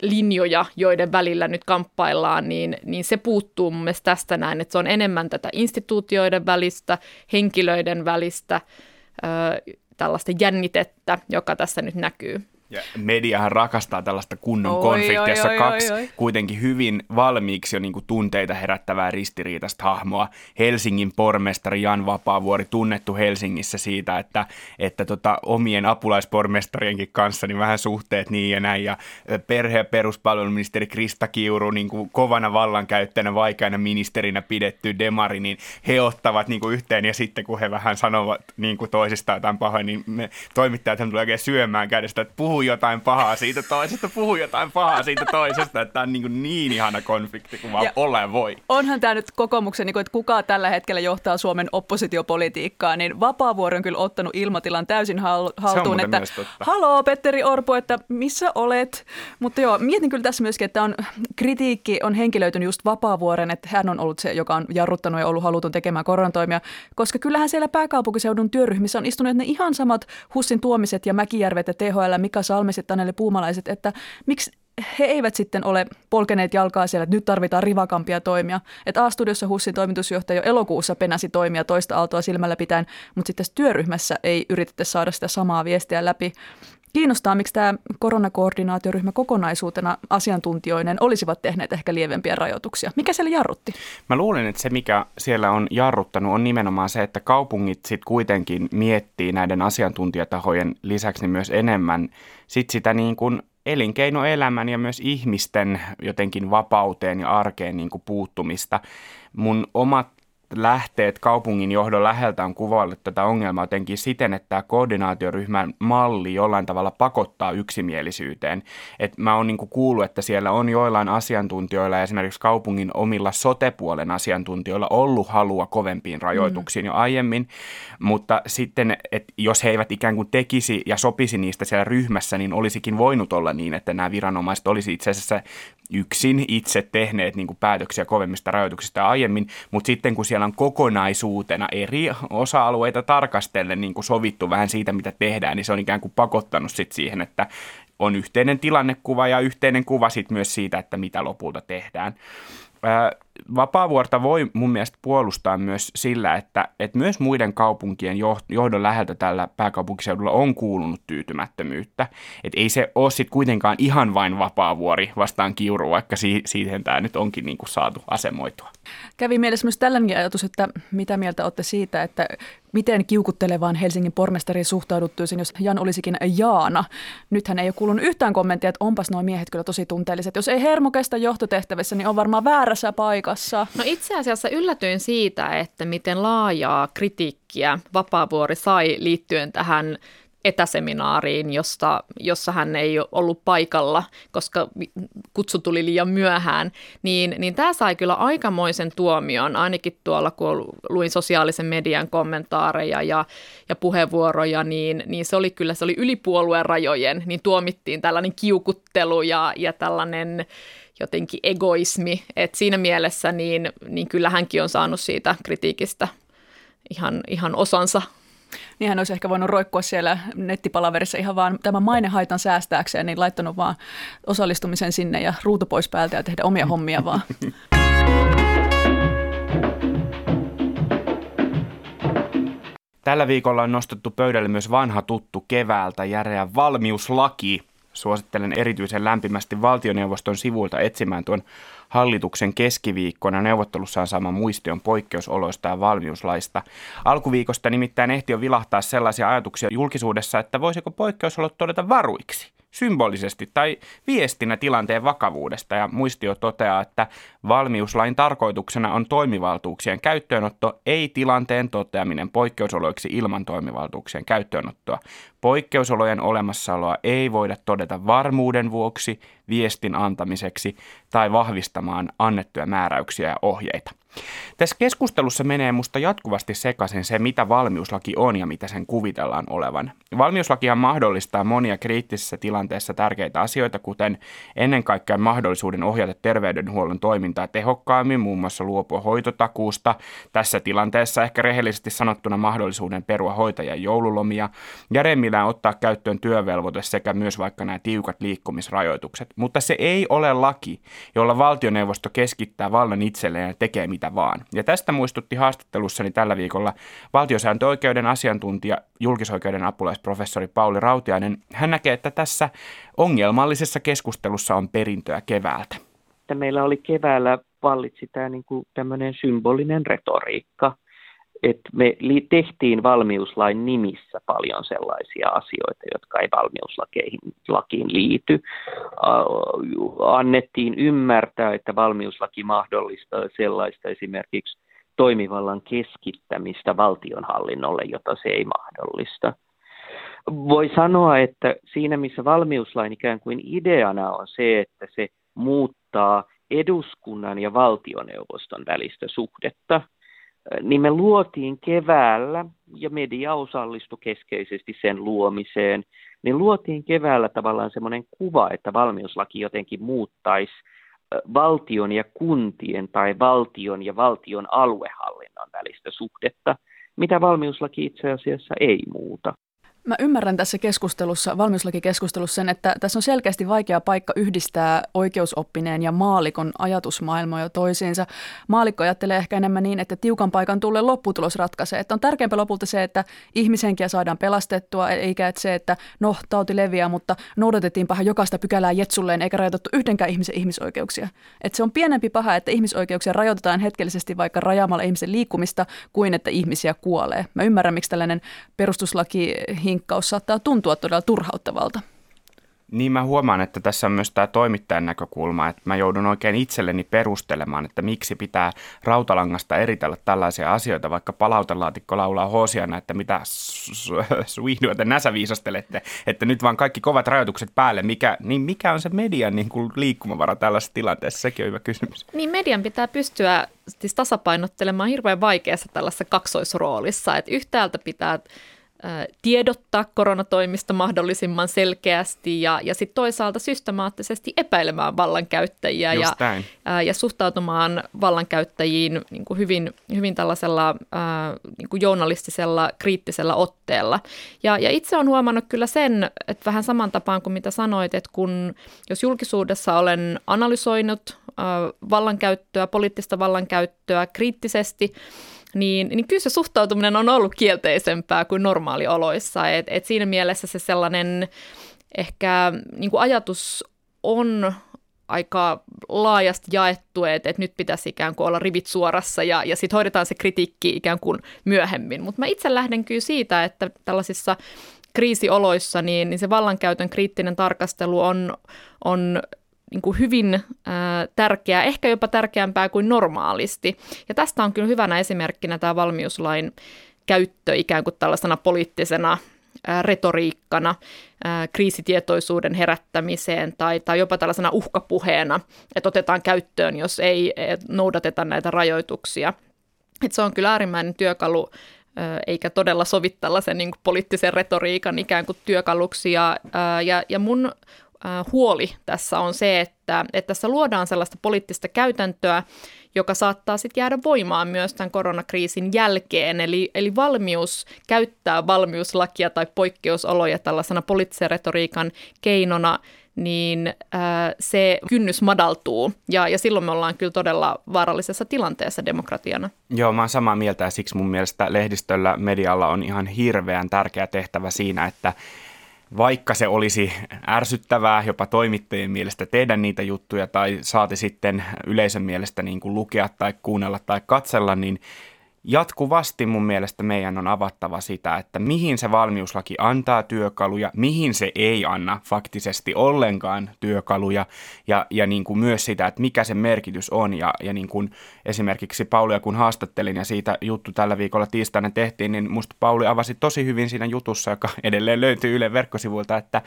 linjoja, joiden välillä nyt kamppaillaan, niin, niin se puuttuu mun mielestä tästä näin, että se on enemmän tätä instituutioiden välistä, henkilöiden välistä, tällaista jännitettä, joka tässä nyt näkyy. Ja mediahan rakastaa tällaista kunnon Oi, konfliktia, jossa kaksi oi, oi. kuitenkin hyvin valmiiksi jo niin kuin tunteita herättävää ristiriitaista hahmoa. Helsingin pormestari Jan Vapaavuori, tunnettu Helsingissä siitä, että, että tota, omien apulaispormestarienkin kanssa niin vähän suhteet niin ja näin. Ja perhe- ja peruspalveluministeri Krista Kiuru, niin kuin kovana vallankäyttäjänä, vaikeana ministerinä pidetty demari, niin he ottavat niin kuin yhteen ja sitten kun he vähän sanovat niin kuin toisistaan jotain pahoin, niin me toimittajat tulee oikein syömään kädestä, että puhu jotain pahaa siitä toisesta, puhu jotain pahaa siitä toisesta, että tämä on niin, niin ihana konflikti kuin vaan olla voi. Onhan tämä nyt kokoomuksen, niin kuin, että kuka tällä hetkellä johtaa Suomen oppositiopolitiikkaa, niin Vapaavuori on kyllä ottanut ilmatilan täysin hal- haltuun, että haloo Petteri Orpo, että missä olet? Mutta joo, mietin kyllä tässä myöskin, että on kritiikki on henkilöitynyt just Vapaavuoren, että hän on ollut se, joka on jarruttanut ja ollut haluton tekemään koronatoimia, koska kyllähän siellä pääkaupunkiseudun työryhmissä on istunut ne ihan samat Hussin Tuomiset ja Mäkijärvet ja THL, Mika Salmiset, Taneli Puumalaiset, että miksi he eivät sitten ole polkeneet jalkaa siellä, että nyt tarvitaan rivakampia toimia. Että A-studiossa Hussin toimitusjohtaja jo elokuussa penäsi toimia toista aaltoa silmällä pitäen, mutta sitten tässä työryhmässä ei yritetty saada sitä samaa viestiä läpi. Kiinnostaa, miksi tämä koronakoordinaatioryhmä kokonaisuutena asiantuntijoinen olisivat tehneet ehkä lievempiä rajoituksia. Mikä siellä jarrutti? Mä luulen, että se mikä siellä on jarruttanut on nimenomaan se, että kaupungit sitten kuitenkin miettii näiden asiantuntijatahojen lisäksi myös enemmän sit sitä niin kuin elinkeinoelämän ja myös ihmisten jotenkin vapauteen ja arkeen niin kuin puuttumista. Mun omat lähteet kaupungin johdon läheltä on kuvaillut tätä ongelmaa jotenkin siten, että tämä koordinaatioryhmän malli jollain tavalla pakottaa yksimielisyyteen. Et mä oon niinku kuullut, että siellä on joillain asiantuntijoilla, esimerkiksi kaupungin omilla sotepuolen asiantuntijoilla ollut halua kovempiin rajoituksiin mm. jo aiemmin, mutta sitten, että jos he eivät ikään kuin tekisi ja sopisi niistä siellä ryhmässä, niin olisikin voinut olla niin, että nämä viranomaiset olisi itse asiassa yksin itse tehneet niin kuin päätöksiä kovemmista rajoituksista aiemmin, mutta sitten kun siellä on kokonaisuutena eri osa-alueita tarkastellen niin kuin sovittu vähän siitä, mitä tehdään, niin se on ikään kuin pakottanut sit siihen, että on yhteinen tilannekuva ja yhteinen kuva sit myös siitä, että mitä lopulta tehdään. Vapaavuorta voi mun mielestä puolustaa myös sillä, että, että myös muiden kaupunkien joh- johdon läheltä tällä pääkaupunkiseudulla on kuulunut tyytymättömyyttä. Että ei se ole sitten kuitenkaan ihan vain Vapaavuori vastaan kiuru, vaikka si- siihen tämä nyt onkin niin kuin saatu asemoitua. Kävi mielessä myös tällainen ajatus, että mitä mieltä olette siitä, että miten kiukuttelevaan Helsingin pormestariin suhtauduttaisiin, jos Jan olisikin Jaana. Nythän ei ole kuulunut yhtään kommenttia, että onpas nuo miehet kyllä tosi tunteelliset. Jos ei hermo kestä johtotehtävissä, niin on varmaan väärässä paikassa. No itse asiassa yllätyin siitä, että miten laajaa kritiikkiä Vapaavuori sai liittyen tähän etäseminaariin, josta, jossa hän ei ollut paikalla, koska kutsu tuli liian myöhään, niin, niin tämä sai kyllä aikamoisen tuomion, ainakin tuolla kun luin sosiaalisen median kommentaareja ja, ja puheenvuoroja, niin, niin se oli kyllä, se oli yli puolueen rajojen, niin tuomittiin tällainen kiukuttelu ja, ja tällainen jotenkin egoismi, että siinä mielessä niin, niin kyllä hänkin on saanut siitä kritiikistä ihan, ihan osansa. Niin hän olisi ehkä voinut roikkua siellä nettipalaverissa ihan vaan tämän mainehaitan säästääkseen, niin laittanut vaan osallistumisen sinne ja ruutu pois päältä ja tehdä omia hommia vaan. Tällä viikolla on nostettu pöydälle myös vanha tuttu keväältä järeä valmiuslaki. Suosittelen erityisen lämpimästi valtioneuvoston sivuilta etsimään tuon hallituksen keskiviikkona neuvottelussaan sama muistion poikkeusoloista ja valmiuslaista. Alkuviikosta nimittäin ehti jo vilahtaa sellaisia ajatuksia julkisuudessa, että voisiko poikkeusolot todeta varuiksi symbolisesti tai viestinä tilanteen vakavuudesta. Ja muistio toteaa, että valmiuslain tarkoituksena on toimivaltuuksien käyttöönotto, ei tilanteen toteaminen poikkeusoloiksi ilman toimivaltuuksien käyttöönottoa. Poikkeusolojen olemassaoloa ei voida todeta varmuuden vuoksi, viestin antamiseksi tai vahvistamaan annettuja määräyksiä ja ohjeita. Tässä keskustelussa menee musta jatkuvasti sekaisin se, mitä valmiuslaki on ja mitä sen kuvitellaan olevan. Valmiuslakihan mahdollistaa monia kriittisessä tilanteessa tärkeitä asioita, kuten ennen kaikkea mahdollisuuden ohjata terveydenhuollon toimintaa tehokkaammin, muun muassa luopua hoitotakuusta. Tässä tilanteessa ehkä rehellisesti sanottuna mahdollisuuden perua hoitajan joululomia ja remmillään ottaa käyttöön työvelvoite sekä myös vaikka nämä tiukat liikkumisrajoitukset. Mutta se ei ole laki, jolla valtioneuvosto keskittää vallan itselleen ja tekee mitä mitä vaan. Ja tästä muistutti haastattelussani tällä viikolla valtiosääntöoikeuden asiantuntija, julkisoikeuden apulaisprofessori Pauli Rautiainen. Hän näkee, että tässä ongelmallisessa keskustelussa on perintöä keväältä. Meillä oli keväällä vallitsi tämä niin kuin tämmöinen symbolinen retoriikka, että me tehtiin valmiuslain nimissä paljon sellaisia asioita, jotka ei valmiuslakiin liity. Annettiin ymmärtää, että valmiuslaki mahdollistaa sellaista esimerkiksi toimivallan keskittämistä valtionhallinnolle, jota se ei mahdollista. Voi sanoa, että siinä missä valmiuslain ikään kuin ideana on se, että se muuttaa eduskunnan ja valtioneuvoston välistä suhdetta – niin me luotiin keväällä, ja media osallistui keskeisesti sen luomiseen, niin luotiin keväällä tavallaan semmoinen kuva, että valmiuslaki jotenkin muuttaisi valtion ja kuntien tai valtion ja valtion aluehallinnan välistä suhdetta, mitä valmiuslaki itse asiassa ei muuta. Mä ymmärrän tässä keskustelussa, valmiuslakikeskustelussa sen, että tässä on selkeästi vaikea paikka yhdistää oikeusoppineen ja maalikon ajatusmaailmoja toisiinsa. Maalikko ajattelee ehkä enemmän niin, että tiukan paikan tulle lopputulos ratkaisee. Että on tärkeämpää lopulta se, että ihmisenkiä saadaan pelastettua, eikä että se, että no, tauti leviää, mutta noudatettiin paha jokaista pykälää jetsulleen, eikä rajoitettu yhdenkään ihmisen ihmisoikeuksia. Että se on pienempi paha, että ihmisoikeuksia rajoitetaan hetkellisesti vaikka rajaamalla ihmisen liikkumista, kuin että ihmisiä kuolee. Mä ymmärrän, miksi tällainen perustuslaki hinkkaus saattaa tuntua todella turhauttavalta. Niin mä huomaan, että tässä on myös tämä toimittajan näkökulma, että mä joudun oikein itselleni perustelemaan, että miksi pitää rautalangasta eritellä tällaisia asioita, vaikka palautelaatikko laulaa hoosiana, että mitä suihdu, te näsä viisastelette, että nyt vaan kaikki kovat rajoitukset päälle, mikä, niin mikä on se median niin kuin liikkumavara tällaisessa tilanteessa, sekin on hyvä kysymys. Niin median pitää pystyä siis tasapainottelemaan hirveän vaikeassa tällaisessa kaksoisroolissa, että yhtäältä pitää tiedottaa koronatoimista mahdollisimman selkeästi ja, ja sitten toisaalta systemaattisesti epäilemään vallankäyttäjiä ja, ää, ja suhtautumaan vallankäyttäjiin niin kuin hyvin, hyvin tällaisella ää, niin kuin journalistisella, kriittisellä otteella. Ja, ja itse olen huomannut kyllä sen, että vähän saman tapaan kuin mitä sanoit, että kun jos julkisuudessa olen analysoinut ää, vallankäyttöä, poliittista vallankäyttöä kriittisesti, niin, niin kyllä se suhtautuminen on ollut kielteisempää kuin normaalioloissa. Et, et siinä mielessä se sellainen ehkä niin kuin ajatus on aika laajasti jaettu, että, että nyt pitäisi ikään kuin olla rivit suorassa ja, ja sitten hoidetaan se kritiikki ikään kuin myöhemmin. Mutta mä itse lähden kyllä siitä, että tällaisissa kriisioloissa niin, niin se vallankäytön kriittinen tarkastelu on, on niin kuin hyvin äh, tärkeää, ehkä jopa tärkeämpää kuin normaalisti. Ja tästä on kyllä hyvänä esimerkkinä tämä valmiuslain käyttö ikään kuin tällaisena poliittisena äh, retoriikkana, äh, kriisitietoisuuden herättämiseen tai, tai jopa tällaisena uhkapuheena, että otetaan käyttöön, jos ei noudateta näitä rajoituksia. Et se on kyllä äärimmäinen työkalu eikä todella sovi tällaisen niin poliittisen retoriikan ikään kuin työkaluksi. Ja, ja, ja mun huoli tässä on se, että, että tässä luodaan sellaista poliittista käytäntöä, joka saattaa sitten jäädä voimaan myös tämän koronakriisin jälkeen. Eli, eli valmius käyttää valmiuslakia tai poikkeusoloja tällaisena poliittisen retoriikan keinona, niin äh, se kynnys madaltuu. Ja, ja silloin me ollaan kyllä todella vaarallisessa tilanteessa demokratiana. Joo, mä oon samaa mieltä ja siksi mun mielestä lehdistöllä, medialla on ihan hirveän tärkeä tehtävä siinä, että vaikka se olisi ärsyttävää jopa toimittajien mielestä tehdä niitä juttuja tai saati sitten yleisön mielestä niin kuin lukea tai kuunnella tai katsella, niin jatkuvasti mun mielestä meidän on avattava sitä, että mihin se valmiuslaki antaa työkaluja, mihin se ei anna faktisesti ollenkaan työkaluja ja, ja niin kuin myös sitä, että mikä se merkitys on. Ja, ja niin kuin esimerkiksi Paulia kun haastattelin ja siitä juttu tällä viikolla tiistaina tehtiin, niin musta Pauli avasi tosi hyvin siinä jutussa, joka edelleen löytyy Yle verkkosivuilta, että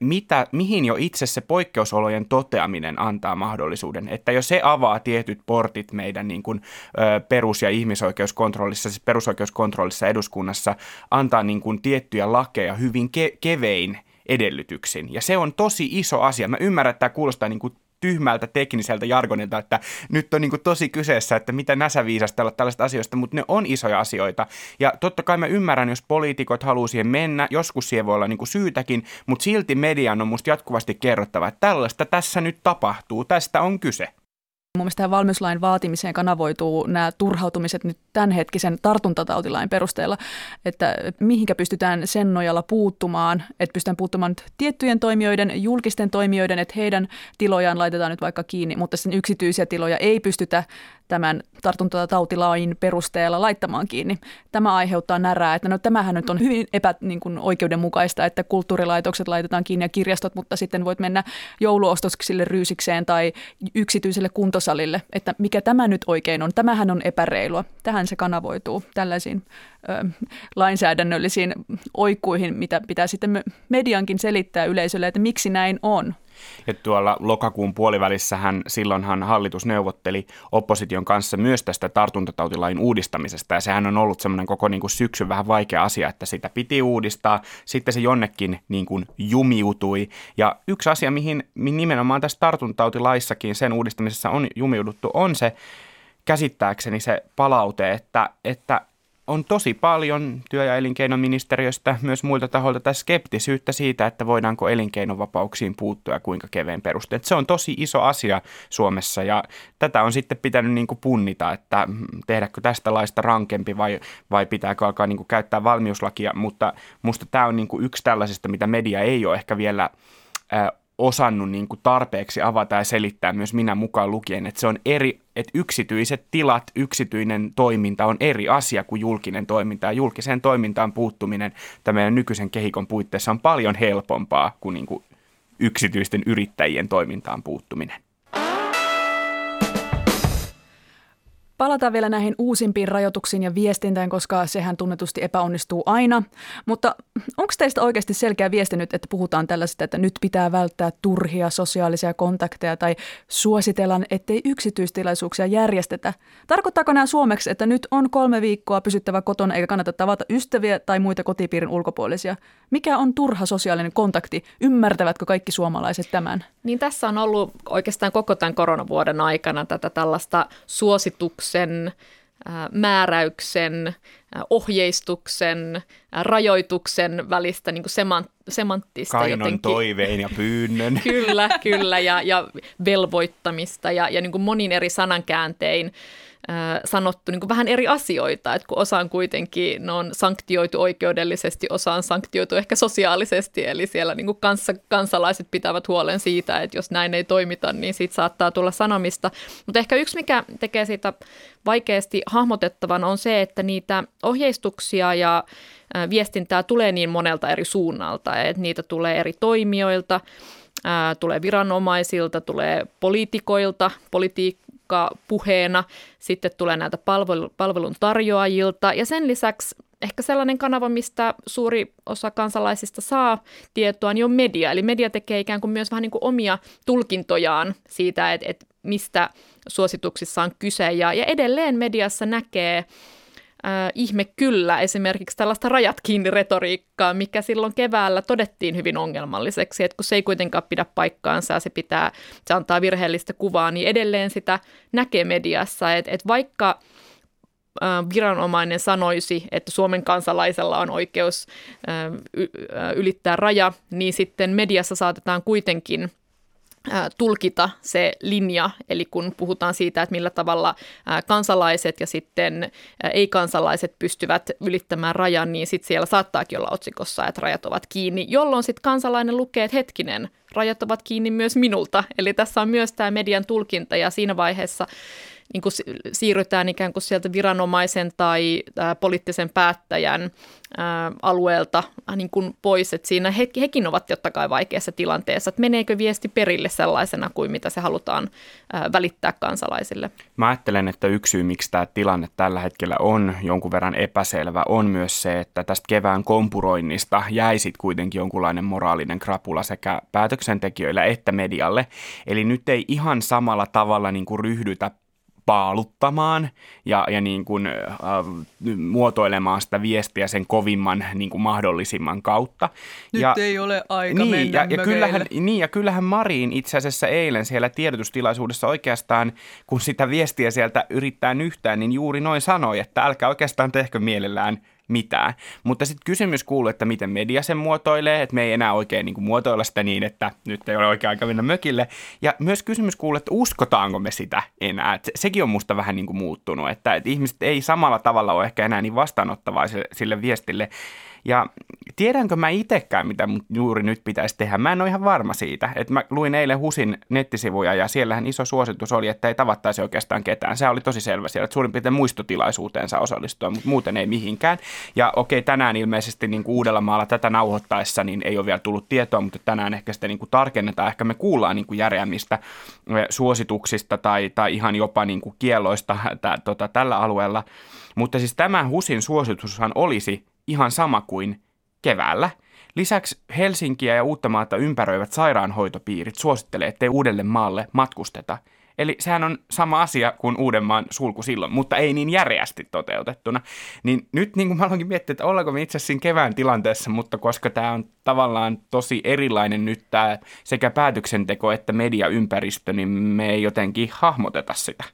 mitä, mihin jo itse se poikkeusolojen toteaminen antaa mahdollisuuden. Että jos se avaa tietyt portit meidän niin kuin, perus- ja ihmisoikeuksia, ihmisoikeuskontrollissa, siis perusoikeuskontrollissa eduskunnassa antaa niin kuin tiettyjä lakeja hyvin ke- kevein edellytyksin. Ja se on tosi iso asia. Mä ymmärrän, että tämä kuulostaa niin kuin tyhmältä tekniseltä jargonilta, että nyt on niin tosi kyseessä, että mitä näsä viisastella tällaista asioista, mutta ne on isoja asioita. Ja totta kai mä ymmärrän, jos poliitikot haluaa siihen mennä, joskus siihen voi olla niin syytäkin, mutta silti median on musta jatkuvasti kerrottava, että tällaista tässä nyt tapahtuu, tästä on kyse. Mun mielestä valmiuslain vaatimiseen kanavoituu nämä turhautumiset nyt tämänhetkisen tartuntatautilain perusteella, että mihinkä pystytään sen nojalla puuttumaan, että pystytään puuttumaan tiettyjen toimijoiden, julkisten toimijoiden, että heidän tilojaan laitetaan nyt vaikka kiinni, mutta sen yksityisiä tiloja ei pystytä tämän tartuntatautilain perusteella laittamaan kiinni. Tämä aiheuttaa närää, että no tämähän nyt on hyvin epä, niin että kulttuurilaitokset laitetaan kiinni ja kirjastot, mutta sitten voit mennä jouluostoksille ryysikseen tai yksityiselle kuntosalille, että mikä tämä nyt oikein on. Tämähän on epäreilua. Tähän se kanavoituu tällaisiin ö, lainsäädännöllisiin oikuihin, mitä pitää sitten mediankin selittää yleisölle, että miksi näin on. Ja tuolla lokakuun puolivälissähän silloinhan hallitus neuvotteli opposition kanssa myös tästä tartuntatautilain uudistamisesta. Ja sehän on ollut semmoinen koko niin kuin syksyn vähän vaikea asia, että sitä piti uudistaa. Sitten se jonnekin niin kuin jumiutui. Ja yksi asia, mihin, nimenomaan tässä tartuntatautilaissakin sen uudistamisessa on jumiuduttu, on se käsittääkseni se palaute, että, että on tosi paljon työ- ja elinkeinoministeriöstä, myös muilta tahoilta tätä skeptisyyttä siitä, että voidaanko elinkeinovapauksiin puuttua ja kuinka keveen perusteet. Se on tosi iso asia Suomessa ja tätä on sitten pitänyt niin kuin punnita, että tehdäkö tästä laista rankempi vai, vai pitääkö alkaa niin kuin käyttää valmiuslakia, mutta musta tämä on niin kuin yksi tällaisista, mitä media ei ole ehkä vielä osannut niin kuin tarpeeksi avata ja selittää myös minä mukaan lukien, että se on eri, että yksityiset tilat, yksityinen toiminta on eri asia kuin julkinen toiminta ja julkiseen toimintaan puuttuminen tämän nykyisen kehikon puitteissa on paljon helpompaa kuin, niin kuin yksityisten yrittäjien toimintaan puuttuminen. Palataan vielä näihin uusimpiin rajoituksiin ja viestintään, koska sehän tunnetusti epäonnistuu aina. Mutta onko teistä oikeasti selkeä viesti nyt, että puhutaan tällaisesta, että nyt pitää välttää turhia sosiaalisia kontakteja tai suositellaan, ettei yksityistilaisuuksia järjestetä? Tarkoittaako nämä suomeksi, että nyt on kolme viikkoa pysyttävä kotona eikä kannata tavata ystäviä tai muita kotipiirin ulkopuolisia? Mikä on turha sosiaalinen kontakti? Ymmärtävätkö kaikki suomalaiset tämän? Niin tässä on ollut oikeastaan koko tämän koronavuoden aikana tätä tällaista suosituksen, määräyksen, ohjeistuksen, rajoituksen välistä niin kuin semanttista Kainon jotenkin. toiveen ja pyynnön. kyllä, kyllä, ja, ja velvoittamista ja, ja niin kuin monin eri sanankääntein sanottu niin kuin vähän eri asioita, että kun osaan kuitenkin ne on sanktioitu oikeudellisesti, osaan sanktioitu ehkä sosiaalisesti, eli siellä niin kuin kanssa, kansalaiset pitävät huolen siitä, että jos näin ei toimita, niin siitä saattaa tulla sanomista. Mutta ehkä yksi, mikä tekee siitä vaikeasti hahmotettavan, on se, että niitä ohjeistuksia ja viestintää tulee niin monelta eri suunnalta, että niitä tulee eri toimijoilta, tulee viranomaisilta, tulee poliitikoilta, politi- puheena, sitten tulee palvelu, palvelun tarjoajilta ja sen lisäksi ehkä sellainen kanava, mistä suuri osa kansalaisista saa tietoa, niin on media. Eli media tekee ikään kuin myös vähän niin kuin omia tulkintojaan siitä, että, että mistä suosituksissa on kyse. Ja, ja edelleen mediassa näkee äh, ihme kyllä esimerkiksi tällaista rajat kiinni retoriikkaa, mikä silloin keväällä todettiin hyvin ongelmalliseksi, että kun se ei kuitenkaan pidä paikkaansa ja se, pitää, se antaa virheellistä kuvaa, niin edelleen sitä näkee mediassa, että, että vaikka viranomainen sanoisi, että Suomen kansalaisella on oikeus ylittää raja, niin sitten mediassa saatetaan kuitenkin – tulkita se linja, eli kun puhutaan siitä, että millä tavalla kansalaiset ja sitten ei-kansalaiset pystyvät ylittämään rajan, niin sitten siellä saattaakin olla otsikossa, että rajat ovat kiinni, jolloin sitten kansalainen lukee, että hetkinen, rajat ovat kiinni myös minulta. Eli tässä on myös tämä median tulkinta ja siinä vaiheessa niin kuin siirrytään ikään kuin sieltä viranomaisen tai ää, poliittisen päättäjän ää, alueelta niin kuin pois, että siinä he, hekin ovat totta kai vaikeassa tilanteessa, että meneekö viesti perille sellaisena kuin mitä se halutaan ää, välittää kansalaisille. Mä ajattelen, että yksi syy, miksi tämä tilanne tällä hetkellä on jonkun verran epäselvä, on myös se, että tästä kevään kompuroinnista jäi kuitenkin jonkunlainen moraalinen krapula sekä päätöksentekijöille että medialle. Eli nyt ei ihan samalla tavalla niin kuin ryhdytä paaluttamaan ja, ja niin kuin, äh, muotoilemaan sitä viestiä sen kovimman niin kuin mahdollisimman kautta. Nyt ja, ei ole aika niin, mennä ja, ja kyllähän, niin, ja kyllähän Marin itse asiassa eilen siellä tiedotustilaisuudessa oikeastaan, kun sitä viestiä sieltä yrittää yhtään, niin juuri noin sanoi, että älkää oikeastaan tehkö mielellään mitään. Mutta sitten kysymys kuuluu, että miten media sen muotoilee, että me ei enää oikein niin kuin muotoilla sitä niin, että nyt ei ole oikea aika mennä mökille. Ja myös kysymys kuuluu, että uskotaanko me sitä enää. Et sekin on musta vähän niin kuin muuttunut, että, että ihmiset ei samalla tavalla ole ehkä enää niin vastaanottavaa sille, sille viestille. Ja tiedänkö mä itsekään, mitä juuri nyt pitäisi tehdä? Mä en ole ihan varma siitä. Että mä luin eilen HUSin nettisivuja ja siellähän iso suositus oli, että ei tavattaisi oikeastaan ketään. Se oli tosi selvä siellä, että suurin piirtein muistotilaisuuteensa osallistua, mutta muuten ei mihinkään. Ja okei, tänään ilmeisesti niin kuin Uudellamaalla tätä nauhoittaessa niin ei ole vielä tullut tietoa, mutta tänään ehkä sitä niin kuin tarkennetaan. Ehkä me kuullaan niin kuin järeämmistä suosituksista tai, tai ihan jopa niin kuin kielloista tä, tota, tällä alueella. Mutta siis tämä HUSin suositushan olisi ihan sama kuin keväällä. Lisäksi Helsinkiä ja Uuttamaata ympäröivät sairaanhoitopiirit suosittelee, ettei uudelle maalle matkusteta. Eli sehän on sama asia kuin Uudenmaan sulku silloin, mutta ei niin järeästi toteutettuna. Niin nyt niin kuin mä aloinkin miettiä, että ollaanko me itse asiassa kevään tilanteessa, mutta koska tämä on tavallaan tosi erilainen nyt tämä sekä päätöksenteko että mediaympäristö, niin me ei jotenkin hahmoteta sitä.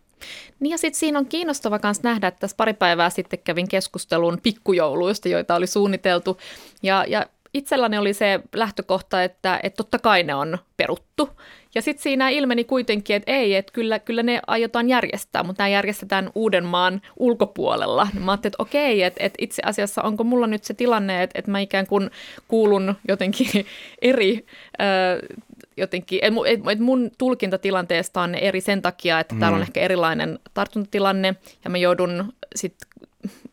Niin ja sitten siinä on kiinnostava myös nähdä, että tässä pari päivää sitten kävin keskustelun pikkujouluista, joita oli suunniteltu. Ja, ja itselläni oli se lähtökohta, että, että totta kai ne on peruttu. Ja sitten siinä ilmeni kuitenkin, että ei, että kyllä, kyllä ne aiotaan järjestää, mutta nämä järjestetään Uudenmaan ulkopuolella. Mä ajattelin, että okei, että, että itse asiassa onko mulla nyt se tilanne, että, että mä ikään kuin kuulun jotenkin eri äh, jotenkin, et, et, et mun tulkinta tilanteesta on eri sen takia, että mm. täällä on ehkä erilainen tartuntatilanne ja mä joudun sitten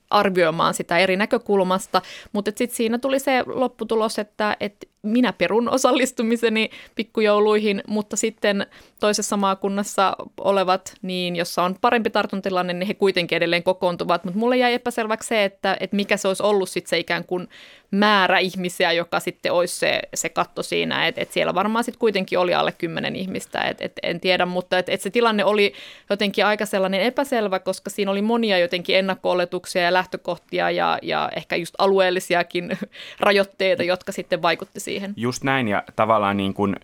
arvioimaan sitä eri näkökulmasta, mutta sitten siinä tuli se lopputulos, että, että minä perun osallistumiseni pikkujouluihin, mutta sitten toisessa maakunnassa olevat, niin jossa on parempi tartuntatilanne, niin he kuitenkin edelleen kokoontuvat. Mutta mulle jäi epäselväksi se, että, että mikä se olisi ollut sitten se ikään kuin määrä ihmisiä, joka sitten olisi se, se katto siinä. Että et siellä varmaan sitten kuitenkin oli alle kymmenen ihmistä, et, et en tiedä, mutta et, et se tilanne oli jotenkin aika sellainen epäselvä, koska siinä oli monia jotenkin ennakko-oletuksia ja lähtökohtia ja, ja ehkä just alueellisiakin rajoitteita, jotka sitten vaikutti siihen siihen. Just näin ja tavallaan niin kuin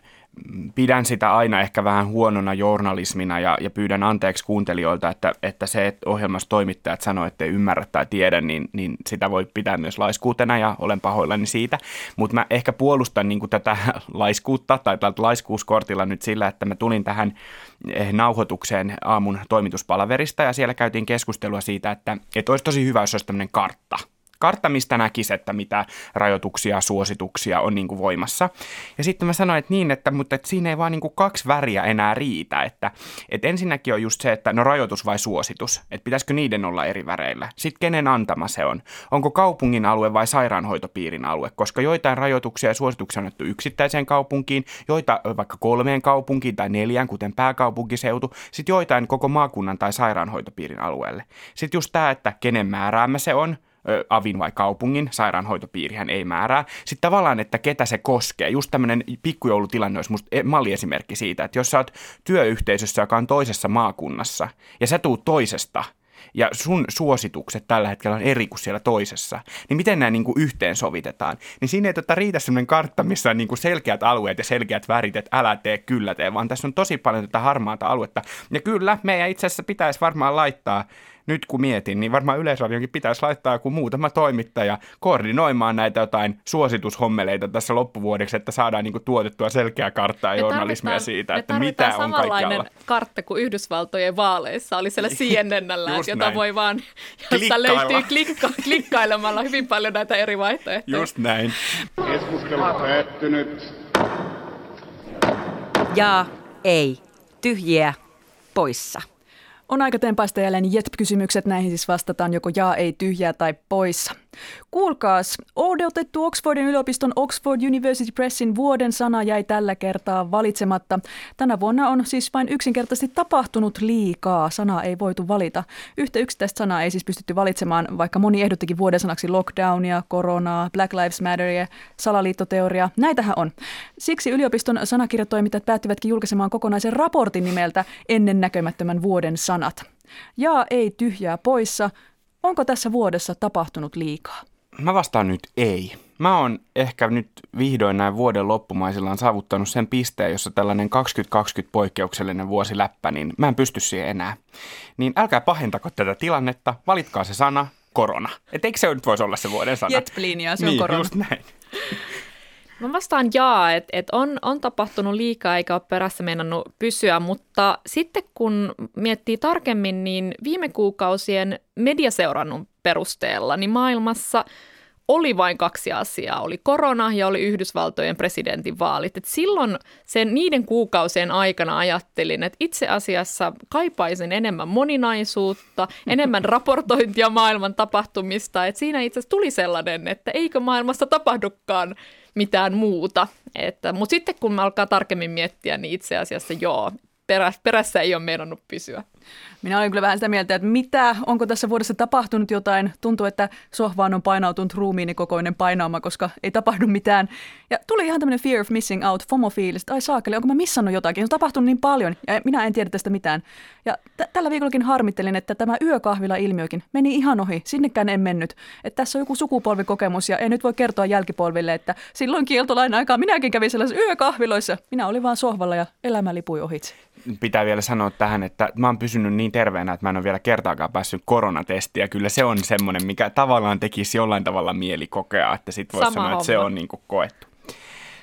pidän sitä aina ehkä vähän huonona journalismina ja, ja pyydän anteeksi kuuntelijoilta, että, että se, että ohjelmassa toimittajat sanoo, että ei ymmärrä tai tiedä, niin, niin sitä voi pitää myös laiskuutena ja olen pahoillani siitä. Mutta mä ehkä puolustan niin kuin tätä laiskuutta tai tältä laiskuuskortilla nyt sillä, että mä tulin tähän eh, nauhoitukseen aamun toimituspalaverista ja siellä käytiin keskustelua siitä, että, että olisi tosi hyvä, jos olisi tämmöinen kartta – kartta, mistä näkisi, että mitä rajoituksia, suosituksia on niin kuin voimassa. Ja sitten mä sanoin, että niin, että, mutta että siinä ei vaan niin kuin kaksi väriä enää riitä. Että, että ensinnäkin on just se, että no rajoitus vai suositus, että pitäisikö niiden olla eri väreillä. Sitten kenen antama se on. Onko kaupungin alue vai sairaanhoitopiirin alue, koska joitain rajoituksia ja suosituksia on annettu yksittäiseen kaupunkiin, joita vaikka kolmeen kaupunkiin tai neljään, kuten pääkaupunkiseutu, sitten joitain koko maakunnan tai sairaanhoitopiirin alueelle. Sitten just tämä, että kenen määräämä se on, avin vai kaupungin, sairaanhoitopiirihän ei määrää. Sitten tavallaan, että ketä se koskee. Just tämmöinen pikkujoulutilanne olisi musta e, malliesimerkki siitä, että jos sä oot työyhteisössä, joka on toisessa maakunnassa, ja sä tuut toisesta – ja sun suositukset tällä hetkellä on eri kuin siellä toisessa, niin miten nämä niin kuin yhteensovitetaan? Niin siinä ei tota riitä sellainen kartta, missä on niin kuin selkeät alueet ja selkeät värit, että älä tee, kyllä tee, vaan tässä on tosi paljon tätä harmaata aluetta. Ja kyllä, meidän itse asiassa pitäisi varmaan laittaa nyt kun mietin, niin varmaan Yleisradionkin pitäisi laittaa joku muutama toimittaja koordinoimaan näitä jotain suositushommeleita tässä loppuvuodeksi, että saadaan niin kuin tuotettua selkeää karttaa journalismia siitä, että mitä on kaikkialla. kartta kuin Yhdysvaltojen vaaleissa oli siellä CNNllä, jota näin. voi vaan, josta löytyy klikka, klikkailemalla hyvin paljon näitä eri vaihtoehtoja. Just näin. Keskustelu päättynyt. Ja ei. Tyhjiä poissa. On aika tempaista jälleen JETP-kysymykset. Näihin siis vastataan joko jaa, ei, tyhjää tai poissa. Kuulkaas, odotettu Oxfordin yliopiston Oxford University Pressin vuoden sana jäi tällä kertaa valitsematta. Tänä vuonna on siis vain yksinkertaisesti tapahtunut liikaa. Sanaa ei voitu valita. Yhtä yksittäistä sanaa ei siis pystytty valitsemaan, vaikka moni ehdottikin vuoden sanaksi lockdownia, koronaa, Black Lives Matteria, salaliittoteoria. Näitähän on. Siksi yliopiston sanakirjatoimittajat päättivätkin julkaisemaan kokonaisen raportin nimeltä Ennen näkemättömän vuoden sanat. Ja ei tyhjää poissa – Onko tässä vuodessa tapahtunut liikaa? Mä vastaan nyt ei. Mä oon ehkä nyt vihdoin näin vuoden loppumaisillaan saavuttanut sen pisteen, jossa tällainen 2020 poikkeuksellinen vuosi läppä, niin mä en pysty siihen enää. Niin älkää pahentako tätä tilannetta, valitkaa se sana, korona. Et eikö se nyt voisi olla se vuoden sana? Jetlinja, se on niin, korona. just näin. Mä vastaan jaa, että et on, on tapahtunut liikaa eikä ole perässä meinannut pysyä, mutta sitten kun miettii tarkemmin, niin viime kuukausien mediaseurannun perusteella, niin maailmassa oli vain kaksi asiaa. Oli korona ja oli Yhdysvaltojen presidentinvaalit. Et silloin sen niiden kuukausien aikana ajattelin, että itse asiassa kaipaisin enemmän moninaisuutta, enemmän raportointia maailman tapahtumista. Et siinä itse asiassa tuli sellainen, että eikö maailmassa tapahdukaan mitään muuta. Että, mutta sitten kun me alkaa tarkemmin miettiä, niin itse asiassa joo, perä, perässä ei ole meinannut pysyä. Minä olen kyllä vähän sitä mieltä, että mitä, onko tässä vuodessa tapahtunut jotain. Tuntuu, että sohvaan on painautunut ruumiinikokoinen painaama, koska ei tapahdu mitään. Ja tuli ihan tämmöinen fear of missing out, FOMO-fiilis, ai saakeli, onko mä missannut jotakin? On tapahtunut niin paljon ja minä en tiedä tästä mitään. Ja t- tällä viikollakin harmittelin, että tämä yökahvila-ilmiökin meni ihan ohi, sinnekään en mennyt. Että tässä on joku sukupolvikokemus ja ei nyt voi kertoa jälkipolville, että silloin kieltolain aikaa minäkin kävin sellaisissa yökahviloissa. Minä olin vaan sohvalla ja elämä lipui ohitse pitää vielä sanoa tähän, että mä oon pysynyt niin terveenä, että mä en ole vielä kertaakaan päässyt koronatestiin. Ja kyllä se on semmoinen, mikä tavallaan tekisi jollain tavalla mieli kokea, että sit voisi sanoa, homma. että se on niin kuin koettu.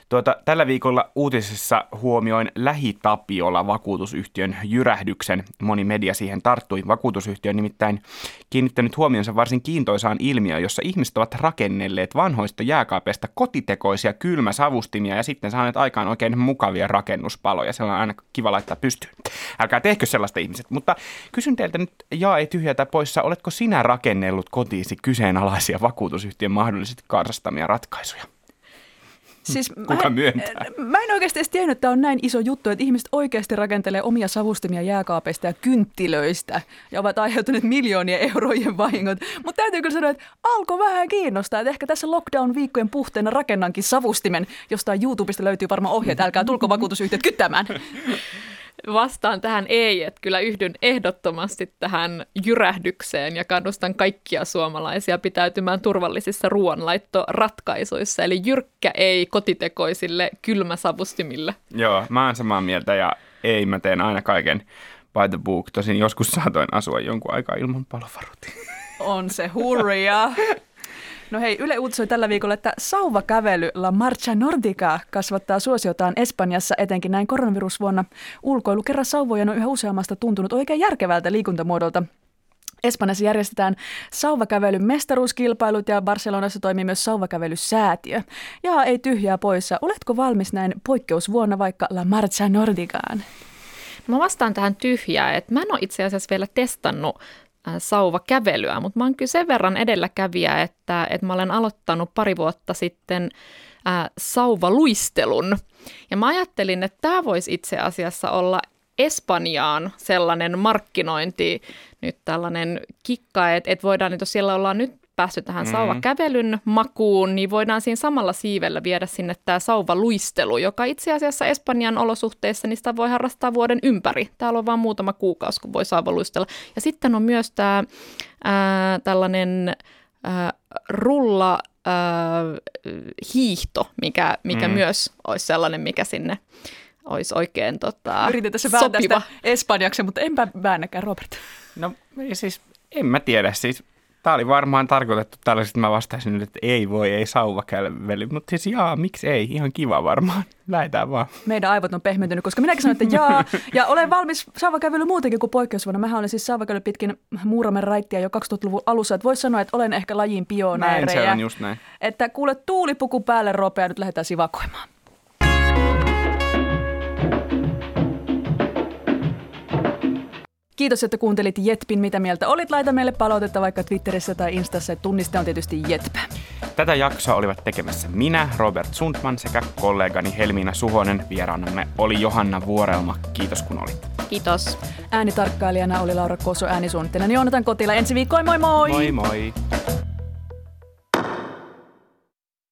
Tuota, tällä viikolla uutisissa huomioin Lähitapiola vakuutusyhtiön jyrähdyksen. Moni media siihen tarttui. Vakuutusyhtiö nimittäin kiinnittänyt huomionsa varsin kiintoisaan ilmiöön, jossa ihmiset ovat rakennelleet vanhoista jääkaapeista kotitekoisia kylmäsavustimia ja sitten saaneet aikaan oikein mukavia rakennuspaloja. Se on aina kiva laittaa pystyyn. Älkää tehkö sellaista ihmiset. Mutta kysyn teiltä nyt, jaa ei tyhjätä poissa, oletko sinä rakennellut kotiisi kyseenalaisia vakuutusyhtiön mahdollisesti karsastamia ratkaisuja? Siis Kuka mä, myöntää? Mä en oikeasti edes tiennyt, että tämä on näin iso juttu, että ihmiset oikeasti rakentelee omia savustimia jääkaapeista ja kynttilöistä ja ovat aiheuttaneet miljoonien eurojen vahingot. Mutta täytyy kyllä sanoa, että alkoi vähän kiinnostaa, että ehkä tässä lockdown-viikkojen puhteena rakennankin savustimen, josta YouTubesta löytyy varmaan ohjeet, älkää tulko vakuutusyhtiöt kyttämään vastaan tähän ei, että kyllä yhdyn ehdottomasti tähän jyrähdykseen ja kannustan kaikkia suomalaisia pitäytymään turvallisissa ruoanlaittoratkaisuissa. Eli jyrkkä ei kotitekoisille kylmäsavustimille. Joo, mä oon samaa mieltä ja ei, mä teen aina kaiken by the book. Tosin joskus saatoin asua jonkun aikaa ilman palovaruutin. On se hurja. No hei, Yle uutisoi tällä viikolla, että sauvakävely La Marcha Nordica kasvattaa suosiotaan Espanjassa etenkin näin koronavirusvuonna. Ulkoilu kerran sauvojen on yhä useammasta tuntunut oikein järkevältä liikuntamuodolta. Espanjassa järjestetään sauvakävelyn mestaruuskilpailut ja Barcelonassa toimii myös sauvakävelysäätiö. Ja ei tyhjää poissa. Oletko valmis näin poikkeusvuonna vaikka La Marcha Nordicaan? Mä vastaan tähän tyhjää, että mä en ole itse asiassa vielä testannut sauvakävelyä, mutta mä oon kyllä sen verran edelläkävijä, että, että mä olen aloittanut pari vuotta sitten ää, äh, sauvaluistelun. Ja mä ajattelin, että tämä voisi itse asiassa olla Espanjaan sellainen markkinointi, nyt tällainen kikka, että, että voidaan, että jos siellä ollaan nyt päässyt tähän mm-hmm. sauvakävelyn makuun, niin voidaan siinä samalla siivellä viedä sinne tämä sauvaluistelu, joka itse asiassa Espanjan olosuhteissa, niin sitä voi harrastaa vuoden ympäri. Täällä on vain muutama kuukausi, kun voi sauvaluistella. Ja sitten on myös tämä ää, tällainen ää, rulla ää, hiihto, mikä, mikä mm. myös olisi sellainen, mikä sinne olisi oikein tota, Yritetään se vääntää sitä espanjaksi, mutta enpä väännäkään, Robert. No siis en mä tiedä, siis Tämä oli varmaan tarkoitettu tällaiset, että mä vastaisin nyt, että ei voi, ei sauvakälveli. Mutta siis jaa, miksi ei? Ihan kiva varmaan. Lähetään vaan. Meidän aivot on pehmentynyt, koska minäkin sanoin, että jaa. Ja olen valmis sauvakävely muutenkin kuin poikkeusvuonna. Mähän olin siis sauvakävely pitkin Muuramen raittia jo 2000-luvun alussa. Että voisi sanoa, että olen ehkä lajin pioneereja. Näin se on, just näin. Että kuule tuulipuku päälle ropea, nyt lähdetään sivakoimaan. Kiitos, että kuuntelit Jetpin. Mitä mieltä olit? Laita meille palautetta vaikka Twitterissä tai Instassa. Tunniste on tietysti Jetpä. Tätä jaksoa olivat tekemässä minä, Robert Sundman sekä kollegani Helmiina Suhonen. Vieraanamme oli Johanna Vuorelma. Kiitos kun olit. Kiitos. Äänitarkkailijana oli Laura Koso, äänisuunnittelijana Joonatan Kotila. Ensi viikkoin, moi moi! Moi moi!